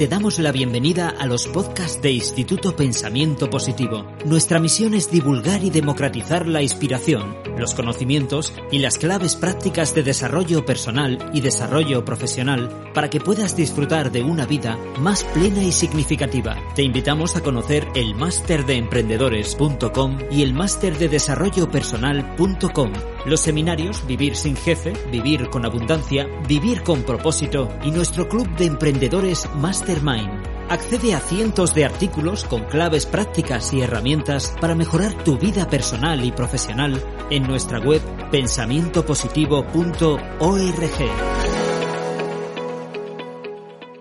te damos la bienvenida a los podcasts de Instituto Pensamiento Positivo. Nuestra misión es divulgar y democratizar la inspiración, los conocimientos y las claves prácticas de desarrollo personal y desarrollo profesional para que puedas disfrutar de una vida más plena y significativa. Te invitamos a conocer el máster de emprendedores.com y el máster de desarrollo personal.com. Los seminarios Vivir sin jefe, Vivir con abundancia, Vivir con propósito y nuestro club de emprendedores Mastermind. Accede a cientos de artículos con claves prácticas y herramientas para mejorar tu vida personal y profesional en nuestra web pensamientopositivo.org.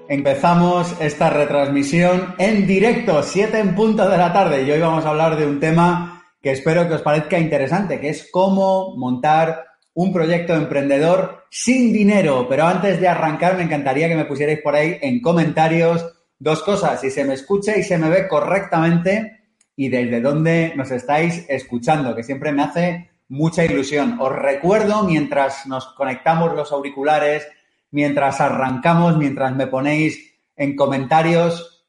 Empezamos esta retransmisión en directo, 7 en punto de la tarde, y hoy vamos a hablar de un tema que espero que os parezca interesante, que es cómo montar un proyecto emprendedor sin dinero. Pero antes de arrancar, me encantaría que me pusierais por ahí en comentarios dos cosas, si se me escucha y se me ve correctamente y desde dónde nos estáis escuchando, que siempre me hace mucha ilusión. Os recuerdo mientras nos conectamos los auriculares, mientras arrancamos, mientras me ponéis en comentarios,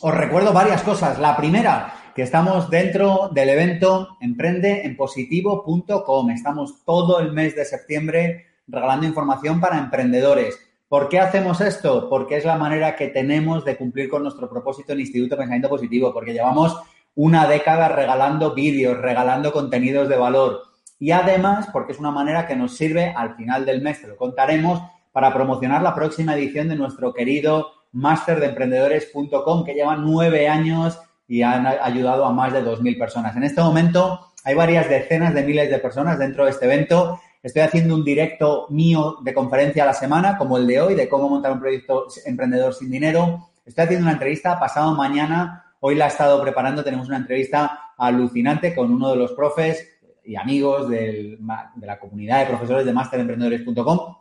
os recuerdo varias cosas. La primera, que estamos dentro del evento emprendeenpositivo.com. Estamos todo el mes de septiembre regalando información para emprendedores. ¿Por qué hacemos esto? Porque es la manera que tenemos de cumplir con nuestro propósito en Instituto Pensamiento Positivo, porque llevamos una década regalando vídeos, regalando contenidos de valor. Y además, porque es una manera que nos sirve al final del mes, lo contaremos, para promocionar la próxima edición de nuestro querido máster de emprendedores.com, que lleva nueve años y han ayudado a más de 2.000 personas. En este momento hay varias decenas de miles de personas dentro de este evento. Estoy haciendo un directo mío de conferencia a la semana, como el de hoy, de cómo montar un proyecto emprendedor sin dinero. Estoy haciendo una entrevista pasado mañana. Hoy la he estado preparando. Tenemos una entrevista alucinante con uno de los profes y amigos de la comunidad de profesores de masteremprendedores.com,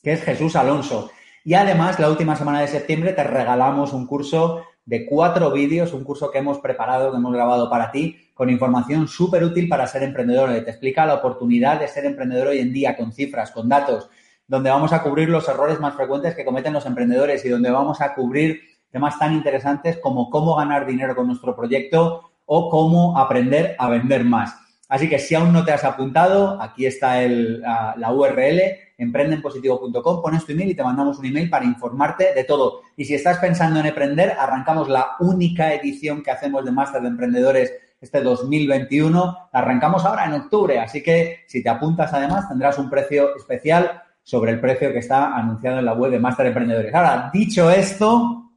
que es Jesús Alonso. Y además, la última semana de septiembre te regalamos un curso de cuatro vídeos, un curso que hemos preparado, que hemos grabado para ti, con información súper útil para ser emprendedor. Te explica la oportunidad de ser emprendedor hoy en día con cifras, con datos, donde vamos a cubrir los errores más frecuentes que cometen los emprendedores y donde vamos a cubrir temas tan interesantes como cómo ganar dinero con nuestro proyecto o cómo aprender a vender más. Así que si aún no te has apuntado, aquí está el, la URL, emprendenpositivo.com, pones tu email y te mandamos un email para informarte de todo. Y si estás pensando en emprender, arrancamos la única edición que hacemos de Máster de Emprendedores este 2021. arrancamos ahora en octubre, así que si te apuntas además tendrás un precio especial sobre el precio que está anunciado en la web de Máster Emprendedores. Ahora, dicho esto,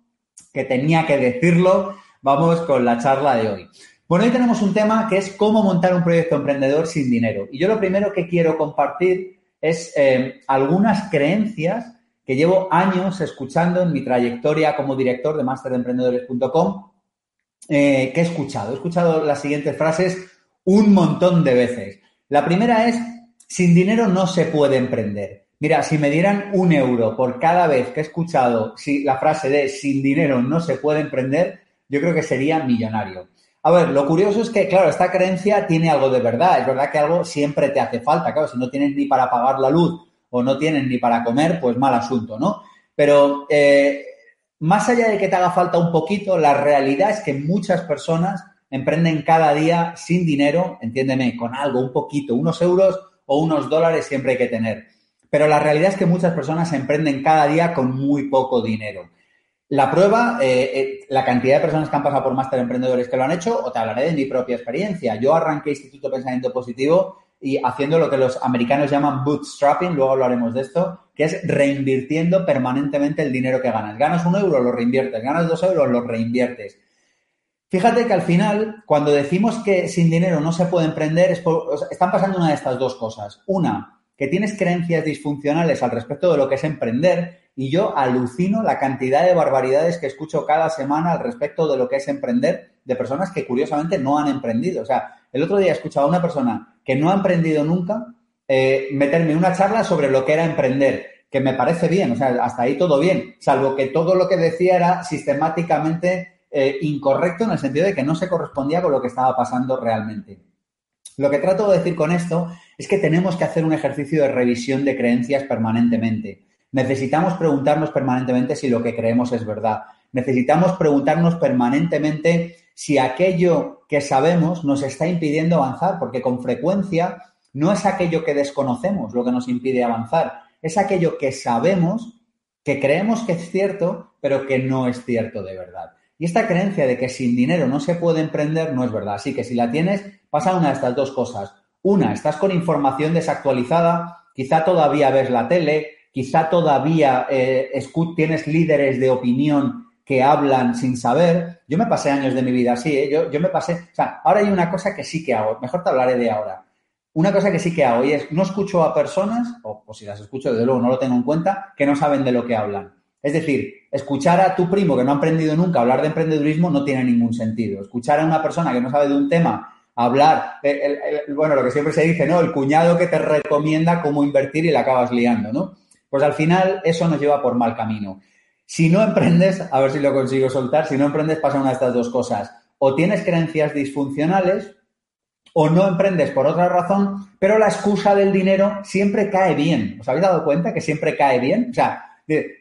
que tenía que decirlo, vamos con la charla de hoy. Bueno, hoy tenemos un tema que es cómo montar un proyecto emprendedor sin dinero. Y yo lo primero que quiero compartir es eh, algunas creencias que llevo años escuchando en mi trayectoria como director de masteremprendedores.com, eh, que he escuchado. He escuchado las siguientes frases un montón de veces. La primera es, sin dinero no se puede emprender. Mira, si me dieran un euro por cada vez que he escuchado si, la frase de sin dinero no se puede emprender, yo creo que sería millonario. A ver, lo curioso es que, claro, esta creencia tiene algo de verdad. Es verdad que algo siempre te hace falta. Claro, si no tienes ni para pagar la luz o no tienes ni para comer, pues mal asunto, ¿no? Pero eh, más allá de que te haga falta un poquito, la realidad es que muchas personas emprenden cada día sin dinero, entiéndeme, con algo, un poquito, unos euros o unos dólares siempre hay que tener. Pero la realidad es que muchas personas emprenden cada día con muy poco dinero. La prueba, eh, eh, la cantidad de personas que han pasado por máster emprendedores que lo han hecho, o te hablaré de mi propia experiencia. Yo arranqué Instituto Pensamiento Positivo y haciendo lo que los americanos llaman bootstrapping, luego hablaremos de esto, que es reinvirtiendo permanentemente el dinero que ganas. Ganas un euro, lo reinviertes. Ganas dos euros, lo reinviertes. Fíjate que al final, cuando decimos que sin dinero no se puede emprender, están pasando una de estas dos cosas. Una, que tienes creencias disfuncionales al respecto de lo que es emprender y yo alucino la cantidad de barbaridades que escucho cada semana al respecto de lo que es emprender de personas que curiosamente no han emprendido. O sea, el otro día he escuchado a una persona que no ha emprendido nunca eh, meterme una charla sobre lo que era emprender, que me parece bien, o sea, hasta ahí todo bien, salvo que todo lo que decía era sistemáticamente eh, incorrecto en el sentido de que no se correspondía con lo que estaba pasando realmente. Lo que trato de decir con esto es que tenemos que hacer un ejercicio de revisión de creencias permanentemente. Necesitamos preguntarnos permanentemente si lo que creemos es verdad. necesitamos preguntarnos permanentemente si aquello que sabemos nos está impidiendo avanzar, porque con frecuencia no es aquello que desconocemos lo que nos impide avanzar, es aquello que sabemos, que creemos que es cierto, pero que no es cierto de verdad. Y esta creencia de que sin dinero no se puede emprender no es verdad. Así que si la tienes, pasa una de estas dos cosas. Una, estás con información desactualizada, quizá todavía ves la tele, quizá todavía eh, tienes líderes de opinión que hablan sin saber. Yo me pasé años de mi vida así, ¿eh? yo, yo me pasé, o sea, ahora hay una cosa que sí que hago, mejor te hablaré de ahora. Una cosa que sí que hago y es, no escucho a personas, o, si las escucho, desde luego no lo tengo en cuenta, que no saben de lo que hablan. Es decir, escuchar a tu primo que no ha aprendido nunca hablar de emprendedurismo no tiene ningún sentido. Escuchar a una persona que no sabe de un tema hablar, bueno, lo que siempre se dice, ¿no? El cuñado que te recomienda cómo invertir y la acabas liando, ¿no? Pues al final eso nos lleva por mal camino. Si no emprendes, a ver si lo consigo soltar, si no emprendes pasa una de estas dos cosas. O tienes creencias disfuncionales o no emprendes por otra razón, pero la excusa del dinero siempre cae bien. ¿Os habéis dado cuenta que siempre cae bien? O sea,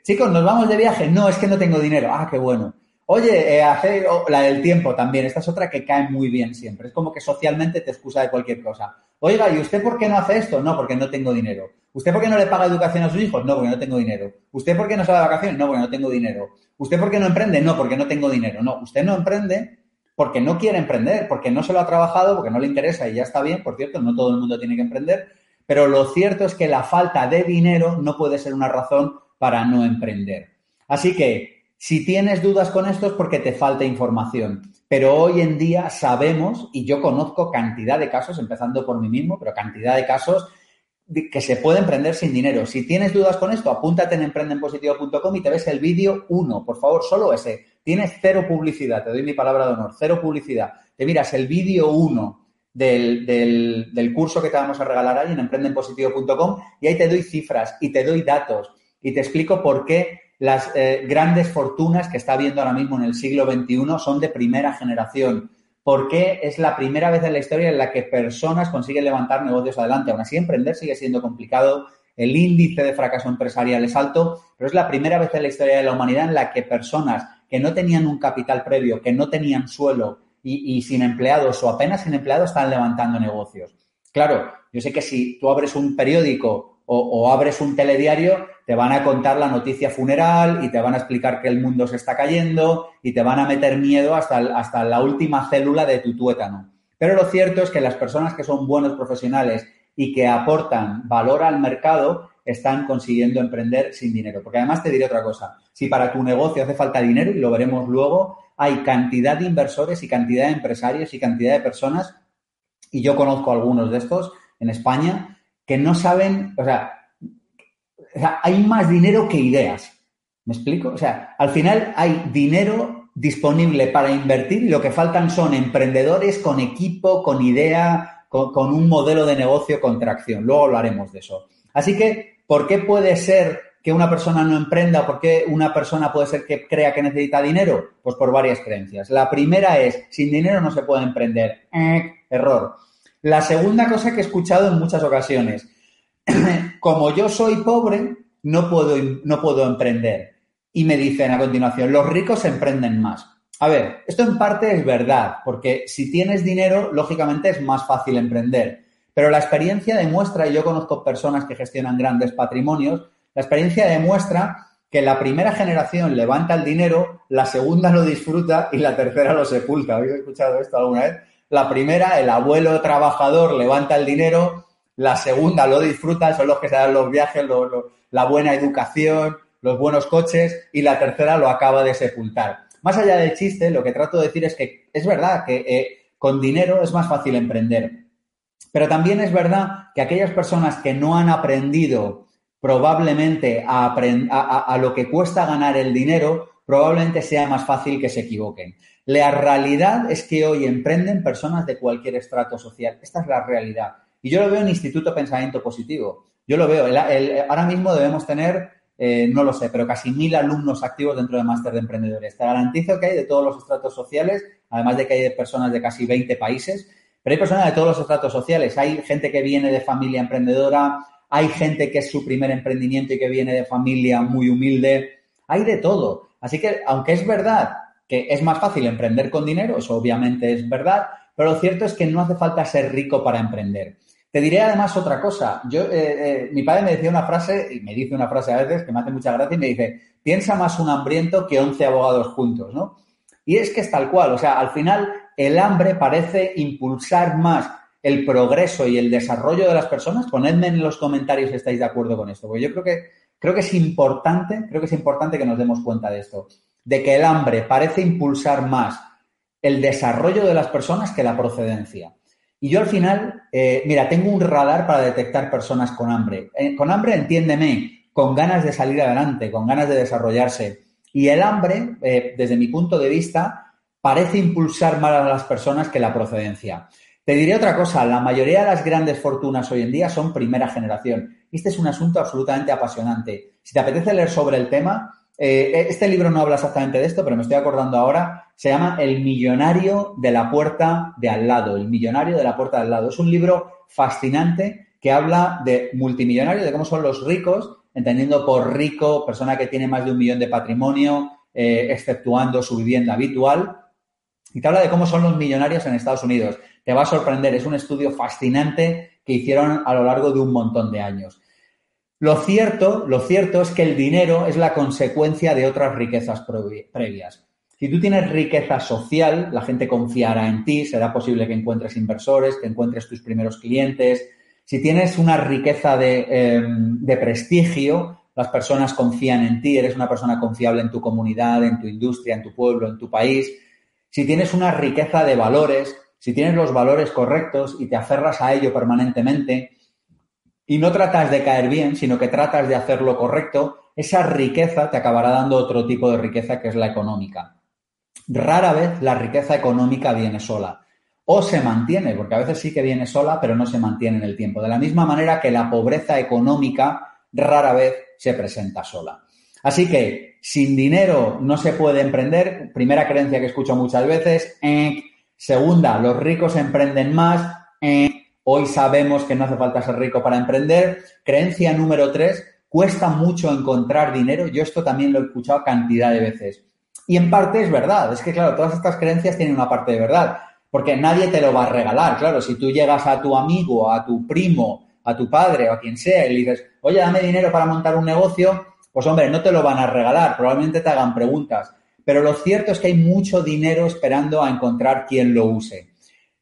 chicos, nos vamos de viaje. No, es que no tengo dinero. Ah, qué bueno. Oye, eh, la del tiempo también. Esta es otra que cae muy bien siempre. Es como que socialmente te excusa de cualquier cosa. Oiga, ¿y usted por qué no hace esto? No, porque no tengo dinero. ¿Usted por qué no le paga educación a sus hijos? No, porque no tengo dinero. ¿Usted por qué no sale de vacaciones? No, porque no tengo dinero. ¿Usted por qué no emprende? No, porque no tengo dinero. No, usted no emprende porque no quiere emprender, porque no se lo ha trabajado, porque no le interesa y ya está bien. Por cierto, no todo el mundo tiene que emprender. Pero lo cierto es que la falta de dinero no puede ser una razón para no emprender. Así que si tienes dudas con esto es porque te falta información. Pero hoy en día sabemos, y yo conozco cantidad de casos, empezando por mí mismo, pero cantidad de casos que se puede emprender sin dinero. Si tienes dudas con esto, apúntate en emprendenpositivo.com y te ves el vídeo 1, por favor, solo ese. Tienes cero publicidad, te doy mi palabra de honor, cero publicidad. Te miras el vídeo 1 del, del, curso que te vamos a regalar ahí en emprendenpositivo.com y ahí te doy cifras y te doy datos y te explico por qué las eh, grandes fortunas que está habiendo ahora mismo en el siglo XXI son de primera generación. ¿Por qué es la primera vez en la historia en la que personas consiguen levantar negocios adelante? Aún así, emprender sigue siendo complicado, el índice de fracaso empresarial es alto, pero es la primera vez en la historia de la humanidad en la que personas que no tenían un capital previo, que no tenían suelo y sin empleados o apenas sin empleados están levantando negocios. Claro, yo sé que si tú abres un periódico o, abres un telediario, te van a contar la noticia funeral y te van a explicar que el mundo se está cayendo y te van a meter miedo hasta, hasta la última célula de tu tuétano. Pero lo cierto es que las personas que son buenos profesionales y que aportan valor al mercado están consiguiendo emprender sin dinero. Porque además te diré otra cosa, si para tu negocio hace falta dinero, y lo veremos luego, hay cantidad de inversores y cantidad de empresarios y cantidad de personas, y yo conozco algunos de estos en España, que no saben, o sea, hay más dinero que ideas. ¿Me explico? O sea, al final hay dinero disponible para invertir y lo que faltan son emprendedores con equipo, con idea, con, un modelo de negocio con tracción. Luego hablaremos de eso. Así que, ¿por qué puede ser que una persona no emprenda? ¿Por qué una persona puede ser que crea que necesita dinero? Pues por varias creencias. La primera es, sin dinero no se puede emprender. Eh, error. La segunda cosa que he escuchado en muchas ocasiones, como yo soy pobre, no puedo, no puedo emprender. Y me dicen a continuación, los ricos emprenden más. A ver, esto en parte es verdad, porque si tienes dinero, lógicamente es más fácil emprender. Pero la experiencia demuestra, y yo conozco personas que gestionan grandes patrimonios, la experiencia demuestra que la primera generación levanta el dinero, la segunda lo disfruta y la tercera lo sepulta. ¿Habéis escuchado esto alguna vez? La primera, el abuelo trabajador levanta el dinero. La segunda, lo disfruta, son los que se dan los viajes, la buena educación, los buenos coches. Y la tercera lo acaba de sepultar. Más allá del chiste, lo que trato de decir es que es verdad que eh, con dinero es más fácil emprender. Pero también es verdad que aquellas personas que no han aprendido probablemente a, lo que cuesta ganar el dinero, probablemente sea más fácil que se equivoquen. La realidad es que hoy emprenden personas de cualquier estrato social. Esta es la realidad. Y yo lo veo en Instituto Pensamiento Positivo. Yo lo veo. ahora mismo debemos tener, eh, no lo sé, pero casi mil alumnos activos dentro de Máster de Emprendedores. Te garantizo que hay de todos los estratos sociales, además de que hay personas de casi 20 países, pero hay personas de todos los estratos sociales. Hay gente que viene de familia emprendedora, hay gente que es su primer emprendimiento y que viene de familia muy humilde, Hay de todo. Así que, aunque es verdad que es más fácil emprender con dinero, eso obviamente es verdad, pero lo cierto es que no hace falta ser rico para emprender. Te diré además otra cosa. Yo, eh, eh, mi padre me decía una frase, y me dice una frase a veces que me hace mucha gracia, y me dice, piensa más un hambriento que 11 abogados juntos, ¿no? Y es que es tal cual, o sea, al final el hambre parece impulsar más el progreso y el desarrollo de las personas. Ponedme en los comentarios si estáis de acuerdo con esto, porque yo creo que, creo que es importante, creo que es importante que nos demos cuenta de esto, de que el hambre parece impulsar más el desarrollo de las personas que la procedencia. Y yo al final, eh, mira, tengo un radar para detectar personas con hambre. Eh, con hambre, entiéndeme, con ganas de salir adelante, con ganas de desarrollarse. Y el hambre, eh, desde mi punto de vista, parece impulsar más a las personas que la procedencia. Te diré otra cosa, la mayoría de las grandes fortunas hoy en día son primera generación. Este es un asunto absolutamente apasionante. Si te apetece leer sobre el tema, eh, este libro no habla exactamente de esto, pero me estoy acordando ahora, se llama El millonario de la puerta de al lado, El millonario de la puerta de al lado. Es un libro fascinante que habla de multimillonarios, de cómo son los ricos entendiendo por rico persona que tiene más de un millón de patrimonio, eh, exceptuando su vivienda habitual. Y te habla de cómo son los millonarios en Estados Unidos. Te va a sorprender, es un estudio fascinante que hicieron a lo largo de un montón de años. Lo cierto, lo cierto es que el dinero es la consecuencia de otras riquezas previas. Si tú tienes riqueza social, la gente confiará en ti, será posible que encuentres inversores, que encuentres tus primeros clientes, si tienes una riqueza em, de, prestigio, las personas confían en ti, eres una persona confiable en tu comunidad, en tu industria, en tu pueblo, en tu país. Si tienes una riqueza de valores, si tienes los valores correctos y te aferras a ello permanentemente y no tratas de caer bien, sino que tratas de hacer lo correcto, esa riqueza te acabará dando otro tipo de riqueza que es la económica. Rara vez la riqueza económica viene sola o se mantiene, porque a veces sí que viene sola, pero no se mantiene en el tiempo. De la misma manera que la pobreza económica rara vez se presenta sola. Así que sin dinero no se puede emprender. Primera creencia que escucho muchas veces. Segunda, los ricos emprenden más. Eh. Hoy sabemos que no hace falta ser rico para emprender. Creencia número tres, cuesta mucho encontrar dinero. Yo esto también lo he escuchado cantidad de veces. Y en parte es verdad. Es que, claro, todas estas creencias tienen una parte de verdad porque nadie te lo va a regalar. Claro, si tú llegas a tu amigo, a tu primo, a tu padre o a quien sea y le dices, oye, dame dinero para montar un negocio, pues hombre, no te lo van a regalar, probablemente te hagan preguntas. Pero lo cierto es que hay mucho dinero esperando a encontrar quien lo use.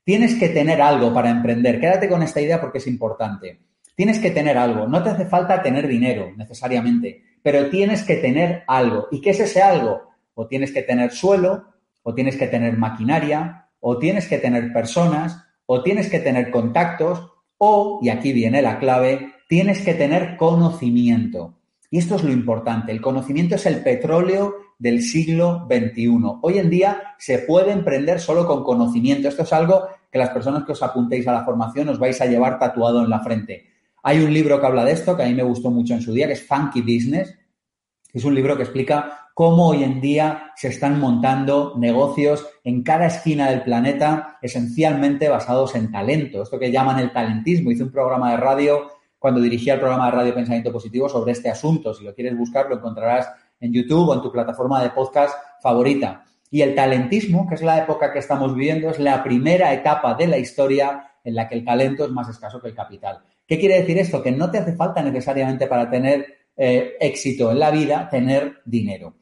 Tienes que tener algo para emprender. Quédate con esta idea porque es importante. Tienes que tener algo. No te hace falta tener dinero necesariamente, pero tienes que tener algo. ¿Y qué es ese algo? O tienes que tener suelo, o tienes que tener maquinaria, o tienes que tener personas, o tienes que tener contactos, o, y aquí viene la clave, tienes que tener conocimiento. Y esto es lo importante, el conocimiento es el petróleo del siglo XXI. Hoy en día se puede emprender solo con conocimiento. Esto es algo que las personas que os apuntéis a la formación os vais a llevar tatuado en la frente. Hay un libro que habla de esto, que a mí me gustó mucho en su día, que es Funky Business. Es un libro que explica cómo hoy en día se están montando negocios en cada esquina del planeta, esencialmente basados en talento, esto que llaman el talentismo. Hice un programa de radio cuando dirigía el programa de radio Pensamiento Positivo sobre este asunto. Si lo quieres buscar, lo encontrarás en YouTube o en tu plataforma de podcast favorita. Y el talentismo, que es la época que estamos viviendo, es la primera etapa de la historia en la que el talento es más escaso que el capital. ¿Qué quiere decir esto? Que no te hace falta necesariamente para tener eh, éxito en la vida tener dinero.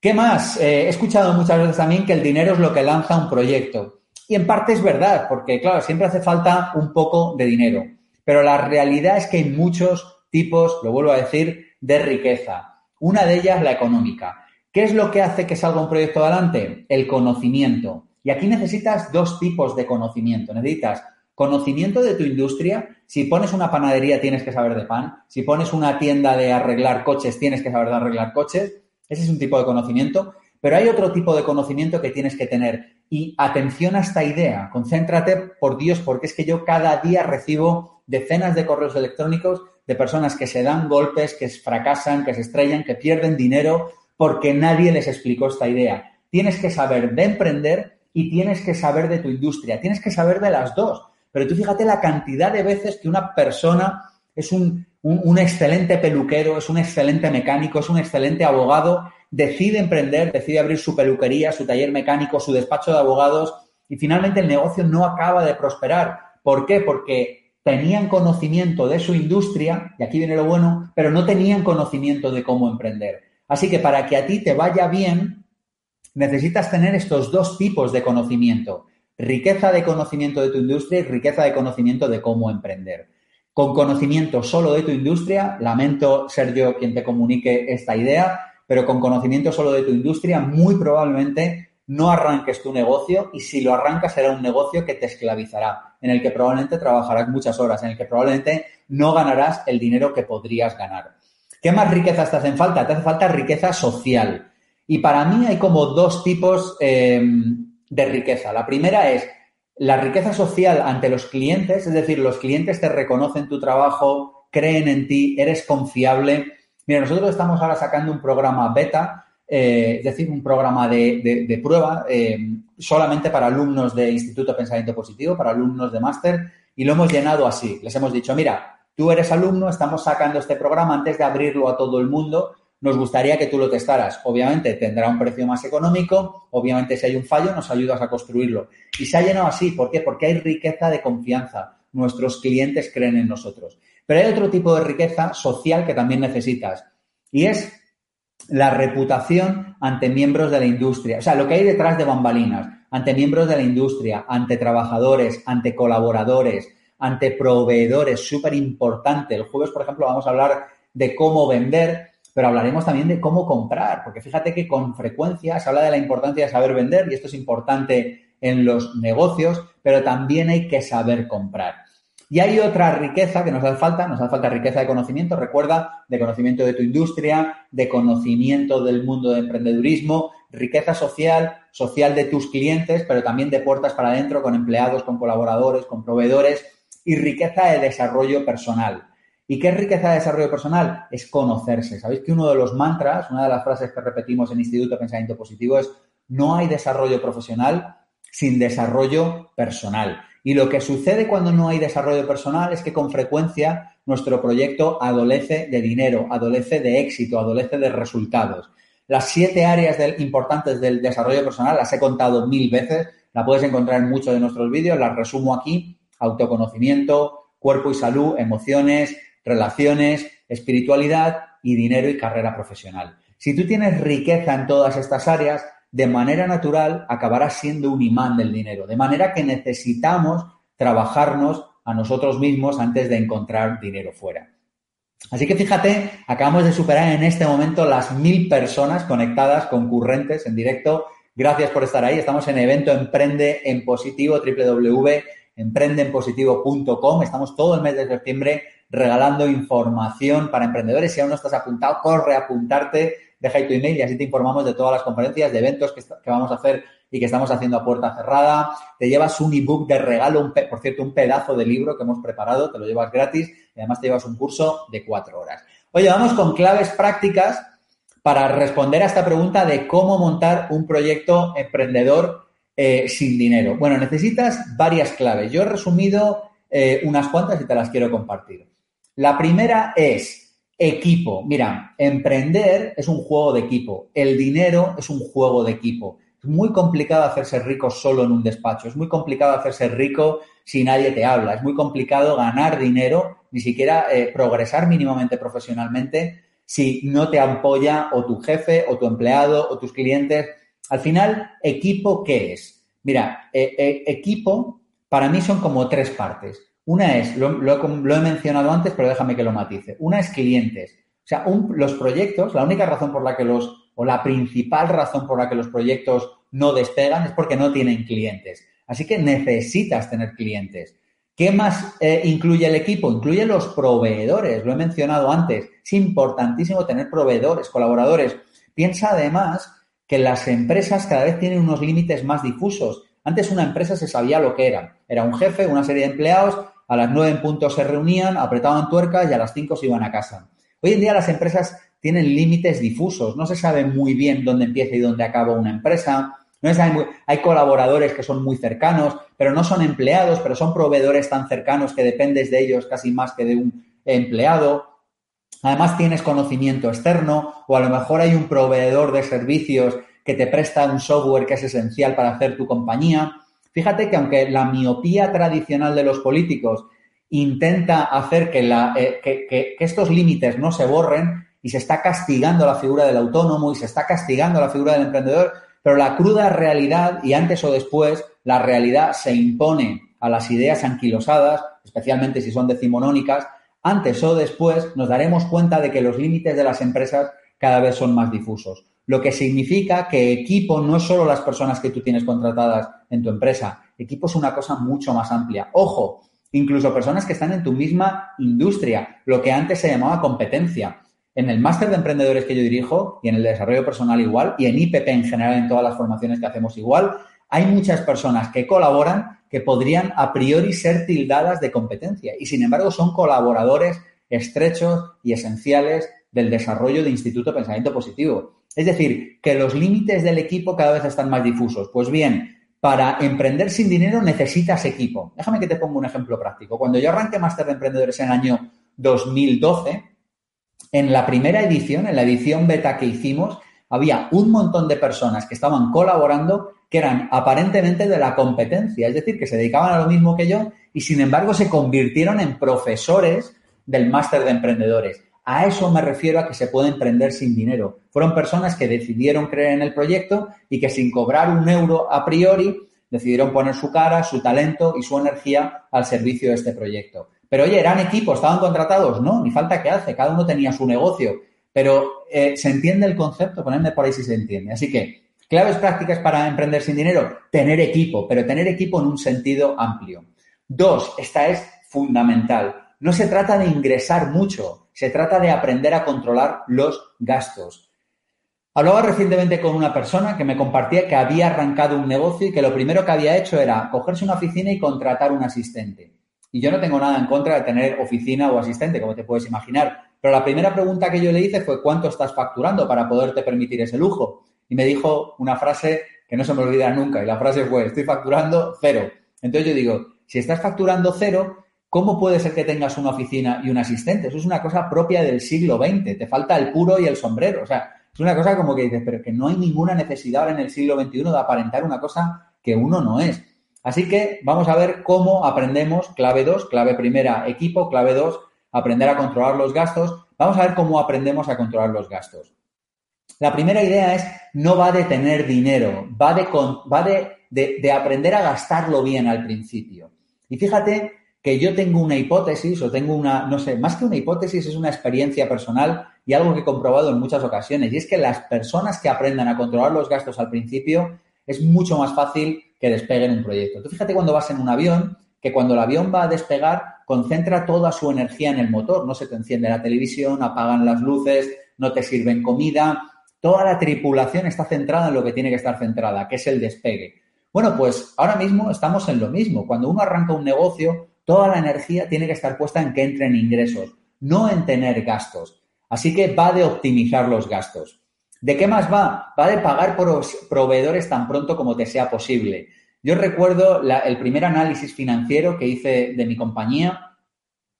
¿Qué más? Eh, he escuchado muchas veces también que el dinero es lo que lanza un proyecto. Y en parte es verdad, porque claro, siempre hace falta un poco de dinero. Pero la realidad es que hay muchos tipos, lo vuelvo a decir, de riqueza. Una de ellas, la económica. ¿Qué es lo que hace que salga un proyecto adelante? El conocimiento. Y aquí necesitas dos tipos de conocimiento. Necesitas conocimiento de tu industria. Si pones una panadería, tienes que saber de pan. Si pones una tienda de arreglar coches, tienes que saber de arreglar coches. Ese es un tipo de conocimiento, pero hay otro tipo de conocimiento que tienes que tener. Y atención a esta idea, concéntrate, por Dios, porque es que yo cada día recibo decenas de correos electrónicos de personas que se dan golpes, que fracasan, que se estrellan, que pierden dinero porque nadie les explicó esta idea. Tienes que saber de emprender y tienes que saber de tu industria, tienes que saber de las dos. Pero tú fíjate la cantidad de veces que una persona es un un, excelente peluquero, es un excelente mecánico, es un excelente abogado, decide emprender, decide abrir su peluquería, su taller mecánico, su despacho de abogados y finalmente el negocio no acaba de prosperar. ¿Por qué? Porque tenían conocimiento de su industria, y aquí viene lo bueno, pero no tenían conocimiento de cómo emprender. Así que para que a ti te vaya bien, necesitas tener estos dos tipos de conocimiento. Riqueza de conocimiento de tu industria y riqueza de conocimiento de cómo emprender. Con conocimiento solo de tu industria, lamento ser yo quien te comunique esta idea, pero con conocimiento solo de tu industria, muy probablemente no arranques tu negocio y si lo arrancas será un negocio que te esclavizará, en el que probablemente trabajarás muchas horas, en el que probablemente no ganarás el dinero que podrías ganar. ¿Qué más riquezas te hacen falta? Te hace falta riqueza social. Y para mí hay como dos tipos em, de riqueza. La primera es la riqueza social ante los clientes, es decir, los clientes te reconocen tu trabajo, creen en ti, eres confiable. Mira, nosotros estamos ahora sacando un programa beta, eh, es decir, un programa de, prueba em, solamente para alumnos de Instituto Pensamiento Positivo, para alumnos de máster, y lo hemos llenado así. Les hemos dicho, mira, Tú eres alumno, estamos sacando este programa antes de abrirlo a todo el mundo. Nos gustaría que tú lo testaras. Obviamente tendrá un precio más económico, obviamente si hay un fallo nos ayudas a construirlo. Y se ha llenado así, ¿por qué? Porque hay riqueza de confianza. Nuestros clientes creen en nosotros. Pero hay otro tipo de riqueza social que también necesitas y es la reputación ante miembros de la industria. O sea, lo que hay detrás de bambalinas, ante miembros de la industria, ante trabajadores, ante colaboradores, ante proveedores, súper importante. El jueves, por ejemplo, vamos a hablar de cómo vender, pero hablaremos también de cómo comprar, porque fíjate que con frecuencia se habla de la importancia de saber vender y esto es importante en los negocios, pero también hay que saber comprar. Y hay otra riqueza que nos hace falta, nos hace falta riqueza de conocimiento, recuerda, de conocimiento de tu industria, de conocimiento del mundo de emprendedurismo, riqueza social, social de tus clientes, pero también de puertas para adentro con empleados, con colaboradores, con proveedores y riqueza de desarrollo personal. ¿Y qué riqueza de desarrollo personal? Es conocerse. Sabéis que uno de los mantras, una de las frases que repetimos en Instituto de Pensamiento Positivo es no hay desarrollo profesional sin desarrollo personal. Y lo que sucede cuando no hay desarrollo personal es que con frecuencia nuestro proyecto adolece de dinero, adolece de éxito, adolece de resultados. Las siete áreas importantes del desarrollo personal las he contado mil veces, la puedes encontrar en muchos de nuestros vídeos, las resumo aquí autoconocimiento, cuerpo y salud, emociones, relaciones, espiritualidad y dinero y carrera profesional. Si tú tienes riqueza en todas estas áreas, de manera natural acabarás siendo un imán del dinero, de manera que necesitamos trabajarnos a nosotros mismos antes de encontrar dinero fuera. Así que fíjate, acabamos de superar en este momento las mil personas conectadas, concurrentes en directo. Gracias por estar ahí. Estamos en evento Emprende en Positivo, www emprendenpositivo.com. Estamos todo el mes de septiembre regalando información para emprendedores. Si aún no estás apuntado, corre a apuntarte, deja tu email y así te informamos de todas las conferencias, de eventos que, vamos a hacer y que estamos haciendo a puerta cerrada. Te llevas un ebook de regalo, un por cierto, un pedazo de libro que hemos preparado, te lo llevas gratis y además te llevas un curso de cuatro horas. Oye, vamos con claves prácticas para responder a esta pregunta de cómo montar un proyecto emprendedor eh, sin dinero? Bueno, necesitas varias claves. Yo he resumido eh, unas cuantas y te las quiero compartir. La primera es equipo. Mira, emprender es un juego de equipo. El dinero es un juego de equipo. Es muy complicado hacerse rico solo en un despacho. Es muy complicado hacerse rico si nadie te habla. Es muy complicado ganar dinero, ni siquiera eh, progresar mínimamente profesionalmente si no te apoya o tu jefe o tu empleado o tus clientes al final, ¿equipo qué es? Mira, eh, eh, equipo para mí son como tres partes. Una es, lo, he mencionado antes, pero déjame que lo matice. Una es clientes. O sea, los proyectos, la única razón por la que los, o la principal razón por la que los proyectos no despegan es porque no tienen clientes. Así que necesitas tener clientes. ¿Qué más eh, incluye el equipo? Incluye los proveedores, lo he mencionado antes. Es importantísimo tener proveedores, colaboradores. Piensa además que las empresas cada vez tienen unos límites más difusos. Antes una empresa se sabía lo que era. Era un jefe, una serie de empleados, a las nueve en punto se reunían, apretaban tuercas y a las cinco se iban a casa. Hoy en día las empresas tienen límites difusos, no se sabe muy bien dónde empieza y dónde acaba una empresa, no hay colaboradores que son muy cercanos, pero no son empleados, pero son proveedores tan cercanos que dependes de ellos casi más que de un empleado. Además tienes conocimiento externo o a lo mejor hay un proveedor de servicios que te presta un software que es esencial para hacer tu compañía. Fíjate que aunque la miopía tradicional de los políticos intenta hacer eh, que, estos límites no se borren y se está castigando la figura del autónomo y se está castigando la figura del emprendedor, pero la cruda realidad, y antes o después, la realidad se impone a las ideas anquilosadas, especialmente si son decimonónicas, antes o después nos daremos cuenta de que los límites de las empresas cada vez son más difusos. Lo que significa que equipo no es solo las personas que tú tienes contratadas en tu empresa. Equipo es una cosa mucho más amplia. Ojo, incluso personas que están en tu misma industria, lo que antes se llamaba competencia. En el máster de emprendedores que yo dirijo y en el desarrollo personal igual y en IPP en general en todas las formaciones que hacemos igual, hay muchas personas que colaboran que podrían a priori ser tildadas de competencia y sin embargo son colaboradores estrechos y esenciales del desarrollo de Instituto Pensamiento Positivo. Es decir, que los límites del equipo cada vez están más difusos. Pues bien, para emprender sin dinero necesitas equipo. Déjame que te ponga un ejemplo práctico. Cuando yo arranqué Máster de Emprendedores en el año 2012, en la primera edición, en la edición beta que hicimos, había un montón de personas que estaban colaborando que eran aparentemente de la competencia, es decir, que se dedicaban a lo mismo que yo y sin embargo se convirtieron en profesores del máster de emprendedores. A eso me refiero a que se puede emprender sin dinero. Fueron personas que decidieron creer en el proyecto y que sin cobrar un euro a priori decidieron poner su cara, su talento y su energía al servicio de este proyecto. Pero oye, ¿eran equipos? ¿Estaban contratados? No, ni falta que hace, cada uno tenía su negocio. Pero eh, se entiende el concepto, ponedme por ahí si se entiende. Así que, claves prácticas para emprender sin dinero, tener equipo, pero tener equipo en un sentido amplio. Dos, esta es fundamental. No se trata de ingresar mucho, se trata de aprender a controlar los gastos. Hablaba recientemente con una persona que me compartía que había arrancado un negocio y que lo primero que había hecho era cogerse una oficina y contratar un asistente. Y yo no tengo nada en contra de tener oficina o asistente, como te puedes imaginar. Pero la primera pregunta que yo le hice fue ¿cuánto estás facturando para poderte permitir ese lujo? Y me dijo una frase que no se me olvida nunca. Y la frase fue estoy facturando cero. Entonces yo digo, si estás facturando cero, ¿Cómo puede ser que tengas una oficina y un asistente? Eso es una cosa propia del siglo XX. Te falta el puro y el sombrero. O sea, es una cosa como que dices, pero que no hay ninguna necesidad en el siglo XXI de aparentar una cosa que uno no es. Así que vamos a ver cómo aprendemos, clave 2, clave primera, equipo, clave 2, aprender a controlar los gastos. Vamos a ver cómo aprendemos a controlar los gastos. La primera idea es, no va de tener dinero, va de, va de aprender a gastarlo bien al principio. Y fíjate que yo tengo una hipótesis o tengo una, no sé, más que una hipótesis es una experiencia personal y algo que he comprobado en muchas ocasiones. Y es que las personas que aprendan a controlar los gastos al principio es mucho más fácil que despeguen un proyecto. Tú fíjate cuando vas en un avión, que cuando el avión va a despegar, concentra toda su energía en el motor. No se te enciende la televisión, apagan las luces, no te sirven comida. Toda la tripulación está centrada en lo que tiene que estar centrada, que es el despegue. Bueno, pues ahora mismo estamos en lo mismo. Cuando uno arranca un negocio, toda la energía tiene que estar puesta en que entren ingresos, no en tener gastos. Así que va de optimizar los gastos. ¿De qué más va? Va de pagar por proveedores tan pronto como te sea posible. Yo recuerdo el primer análisis financiero que hice de mi compañía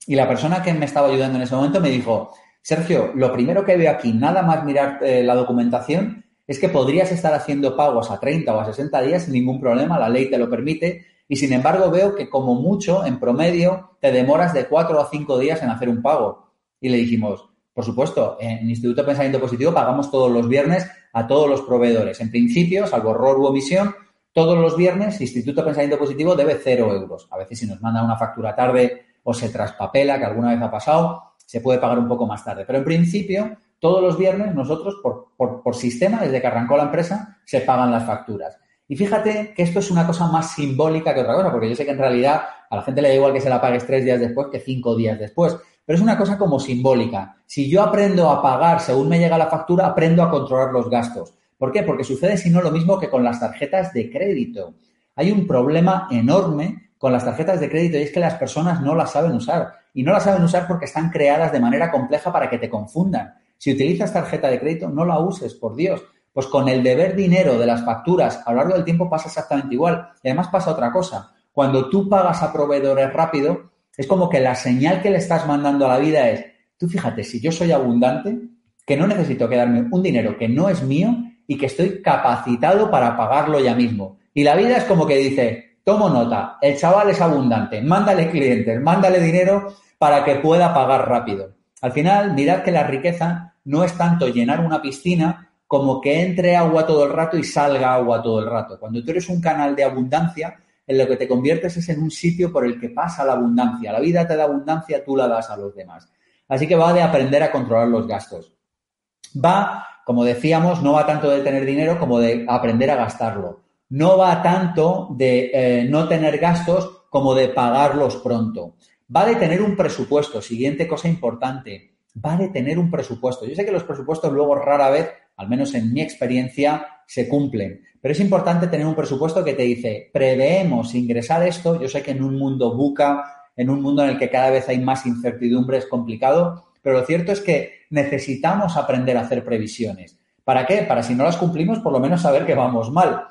y la persona que me estaba ayudando en ese momento me dijo, Sergio, lo primero que veo aquí, nada más mirar eh, la documentación, es que podrías estar haciendo pagos a 30 o a 60 días sin ningún problema, la ley te lo permite, y sin embargo veo que como mucho, en promedio, te demoras de cuatro a cinco días en hacer un pago. Y le dijimos, por supuesto, en Instituto Pensamiento Positivo pagamos todos los viernes a todos los proveedores. En principio, salvo error u omisión, todos los viernes Instituto Pensamiento Positivo debe cero euros. A veces si nos manda una factura tarde o se traspapela, que alguna vez ha pasado, se puede pagar un poco más tarde. Pero en principio, todos los viernes nosotros, por, por sistema, desde que arrancó la empresa, se pagan las facturas. Y fíjate que esto es una cosa más simbólica que otra cosa, porque yo sé que en realidad a la gente le da igual que se la pagues tres días después que cinco días después, pero es una cosa como simbólica. Si yo aprendo a pagar según me llega la factura, aprendo a controlar los gastos. ¿Por qué? Porque sucede si no lo mismo que con las tarjetas de crédito. Hay un problema enorme con las tarjetas de crédito y es que las personas no las saben usar. Y no las saben usar porque están creadas de manera compleja para que te confundan. Si utilizas tarjeta de crédito, no la uses, por Dios. Pues con el deber dinero de las facturas a lo largo del tiempo pasa exactamente igual. Y además pasa otra cosa. Cuando tú pagas a proveedores rápido, es como que la señal que le estás mandando a la vida es, tú fíjate, si yo soy abundante, que no necesito quedarme un dinero que no es mío y que estoy capacitado para pagarlo ya mismo. Y la vida es como que dice, tomo nota, el chaval es abundante, mándale clientes, mándale dinero para que pueda pagar rápido. Al final, mirad que la riqueza no es tanto llenar una piscina como que entre agua todo el rato y salga agua todo el rato. Cuando tú eres un canal de abundancia, en lo que te conviertes es en un sitio por el que pasa la abundancia. La vida te da abundancia, tú la das a los demás. Así que va de aprender a controlar los gastos. Va, como decíamos, no va tanto de tener dinero como de aprender a gastarlo. No va tanto de eh, no tener gastos como de pagarlos pronto. Va de tener un presupuesto. Siguiente cosa importante. Va de tener un presupuesto. Yo sé que los presupuestos luego rara vez, al menos en mi experiencia, se cumplen. Pero es importante tener un presupuesto que te dice, preveemos ingresar esto. Yo sé que en un mundo buca, en un mundo en el que cada vez hay más incertidumbre, es complicado, pero lo cierto es que necesitamos aprender a hacer previsiones. ¿Para qué? Para si no las cumplimos, por lo menos saber que vamos mal.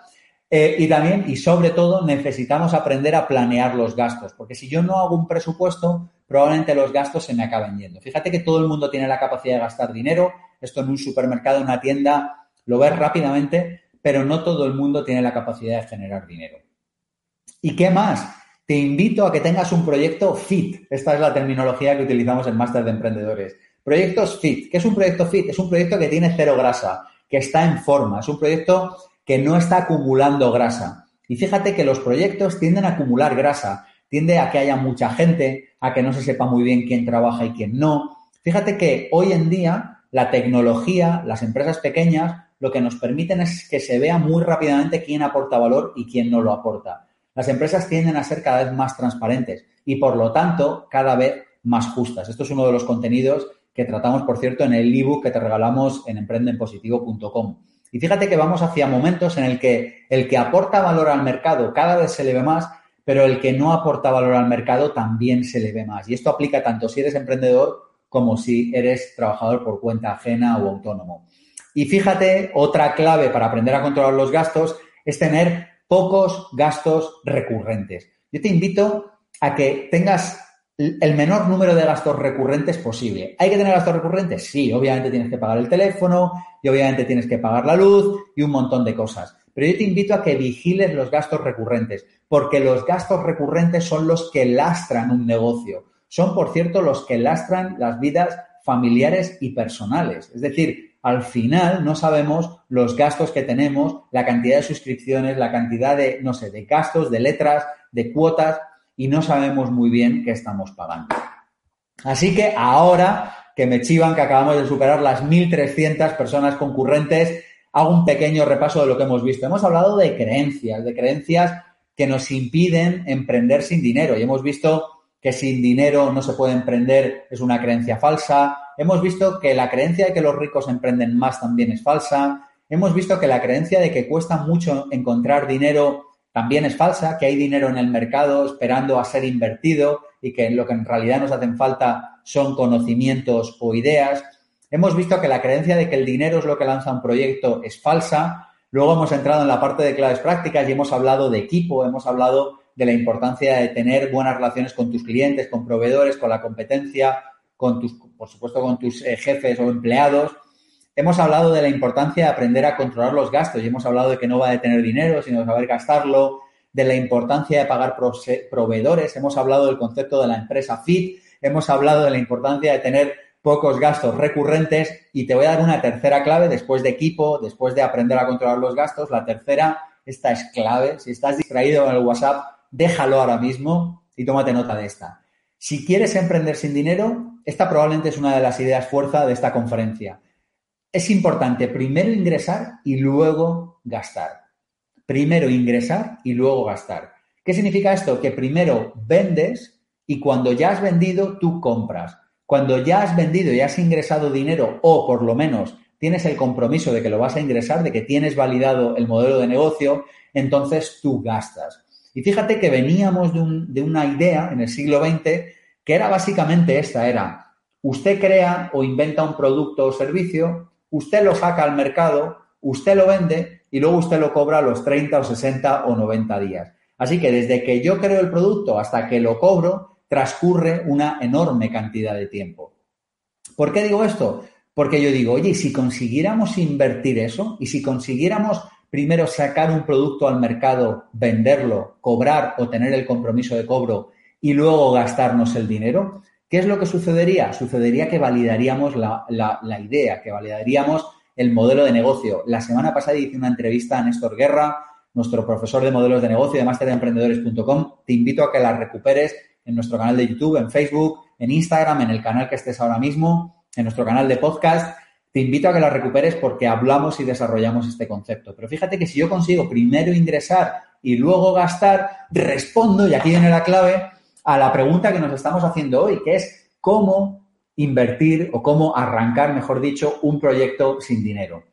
Eh, y también, y sobre todo, necesitamos aprender a planear los gastos, porque si yo no hago un presupuesto, probablemente los gastos se me acaben yendo. Fíjate que todo el mundo tiene la capacidad de gastar dinero, esto en un supermercado, en una tienda, lo ves rápidamente, pero no todo el mundo tiene la capacidad de generar dinero. ¿Y qué más? Te invito a que tengas un proyecto FIT. Esta es la terminología que utilizamos en Máster de Emprendedores. Proyectos FIT. ¿Qué es un proyecto FIT? Es un proyecto que tiene cero grasa, que está en forma. Es un proyecto que no está acumulando grasa. Y fíjate que los proyectos tienden a acumular grasa. Tiende a que haya mucha gente, a que no se sepa muy bien quién trabaja y quién no. Fíjate que hoy en día la tecnología, las empresas pequeñas, lo que nos permiten es que se vea muy rápidamente quién aporta valor y quién no lo aporta. Las empresas tienden a ser cada vez más transparentes y, por lo tanto, cada vez más justas. Esto es uno de los contenidos que tratamos, por cierto, en el ebook que te regalamos en emprendenpositivo.com. Y fíjate que vamos hacia momentos en el que el que aporta valor al mercado cada vez se le ve más, pero el que no aporta valor al mercado también se le ve más. Y esto aplica tanto si eres emprendedor como si eres trabajador por cuenta ajena o autónomo. Y fíjate, otra clave para aprender a controlar los gastos es tener pocos gastos recurrentes. Yo te invito a que tengas el menor número de gastos recurrentes posible. ¿Hay que tener gastos recurrentes? Sí, obviamente tienes que pagar el teléfono y obviamente tienes que pagar la luz y un montón de cosas. Pero yo te invito a que vigiles los gastos recurrentes, porque los gastos recurrentes son los que lastran un negocio son, por cierto, los que lastran las vidas familiares y personales. Es decir, al final no sabemos los gastos que tenemos, la cantidad de suscripciones, la cantidad de, no sé, de gastos, de letras, de cuotas, y no sabemos muy bien qué estamos pagando. Así que ahora que me chivan que acabamos de superar las 1.300 personas concurrentes, hago un pequeño repaso de lo que hemos visto. Hemos hablado de creencias, de creencias que nos impiden emprender sin dinero y hemos visto que sin dinero no se puede emprender es una creencia falsa. Hemos visto que la creencia de que los ricos emprenden más también es falsa. Hemos visto que la creencia de que cuesta mucho encontrar dinero también es falsa, que hay dinero en el mercado esperando a ser invertido y que lo que en realidad nos hacen falta son conocimientos o ideas. Hemos visto que la creencia de que el dinero es lo que lanza un proyecto es falsa. Luego hemos entrado en la parte de claves prácticas y hemos hablado de equipo, hemos hablado de la importancia de tener buenas relaciones con tus clientes, con proveedores, con la competencia, con tus, por supuesto, con tus eh, jefes o empleados. Hemos hablado de la importancia de aprender a controlar los gastos y hemos hablado de que no va de tener dinero, sino de saber gastarlo, de la importancia de pagar proveedores, hemos hablado del concepto de la empresa FIT, hemos hablado de la importancia de tener pocos gastos recurrentes y te voy a dar una tercera clave después de equipo, después de aprender a controlar los gastos. La tercera, esta es clave. Si estás distraído en el WhatsApp, déjalo ahora mismo y tómate nota de esta. Si quieres emprender sin dinero, esta probablemente es una de las ideas fuerza de esta conferencia. Es importante primero ingresar y luego gastar. Primero ingresar y luego gastar. ¿Qué significa esto? Que primero vendes y cuando ya has vendido, tú compras. Cuando ya has vendido y has ingresado dinero o por lo menos tienes el compromiso de que lo vas a ingresar, de que tienes validado el modelo de negocio, entonces tú gastas. Y fíjate que veníamos de, una idea en el siglo XX que era básicamente esta, era, usted crea o inventa un producto o servicio, usted lo saca al mercado, usted lo vende y luego usted lo cobra a los 30 o 60 o 90 días. Así que desde que yo creo el producto hasta que lo cobro, transcurre una enorme cantidad de tiempo. ¿Por qué digo esto? Porque yo digo, oye, si consiguiéramos invertir eso y si consiguiéramos primero sacar un producto al mercado, venderlo, cobrar o tener el compromiso de cobro y luego gastarnos el dinero, ¿qué es lo que sucedería? Sucedería que validaríamos la, idea, que validaríamos el modelo de negocio. La semana pasada hice una entrevista a Néstor Guerra, nuestro profesor de modelos de negocio de masteremprendedores.com. Te invito a que la recuperes en nuestro canal de YouTube, en Facebook, en Instagram, en el canal que estés ahora mismo, en nuestro canal de podcast. Te invito a que la recuperes porque hablamos y desarrollamos este concepto. Pero fíjate que si yo consigo primero ingresar y luego gastar, respondo, y aquí viene la clave, a la pregunta que nos estamos haciendo hoy, que es cómo invertir o cómo arrancar, mejor dicho, un proyecto sin dinero.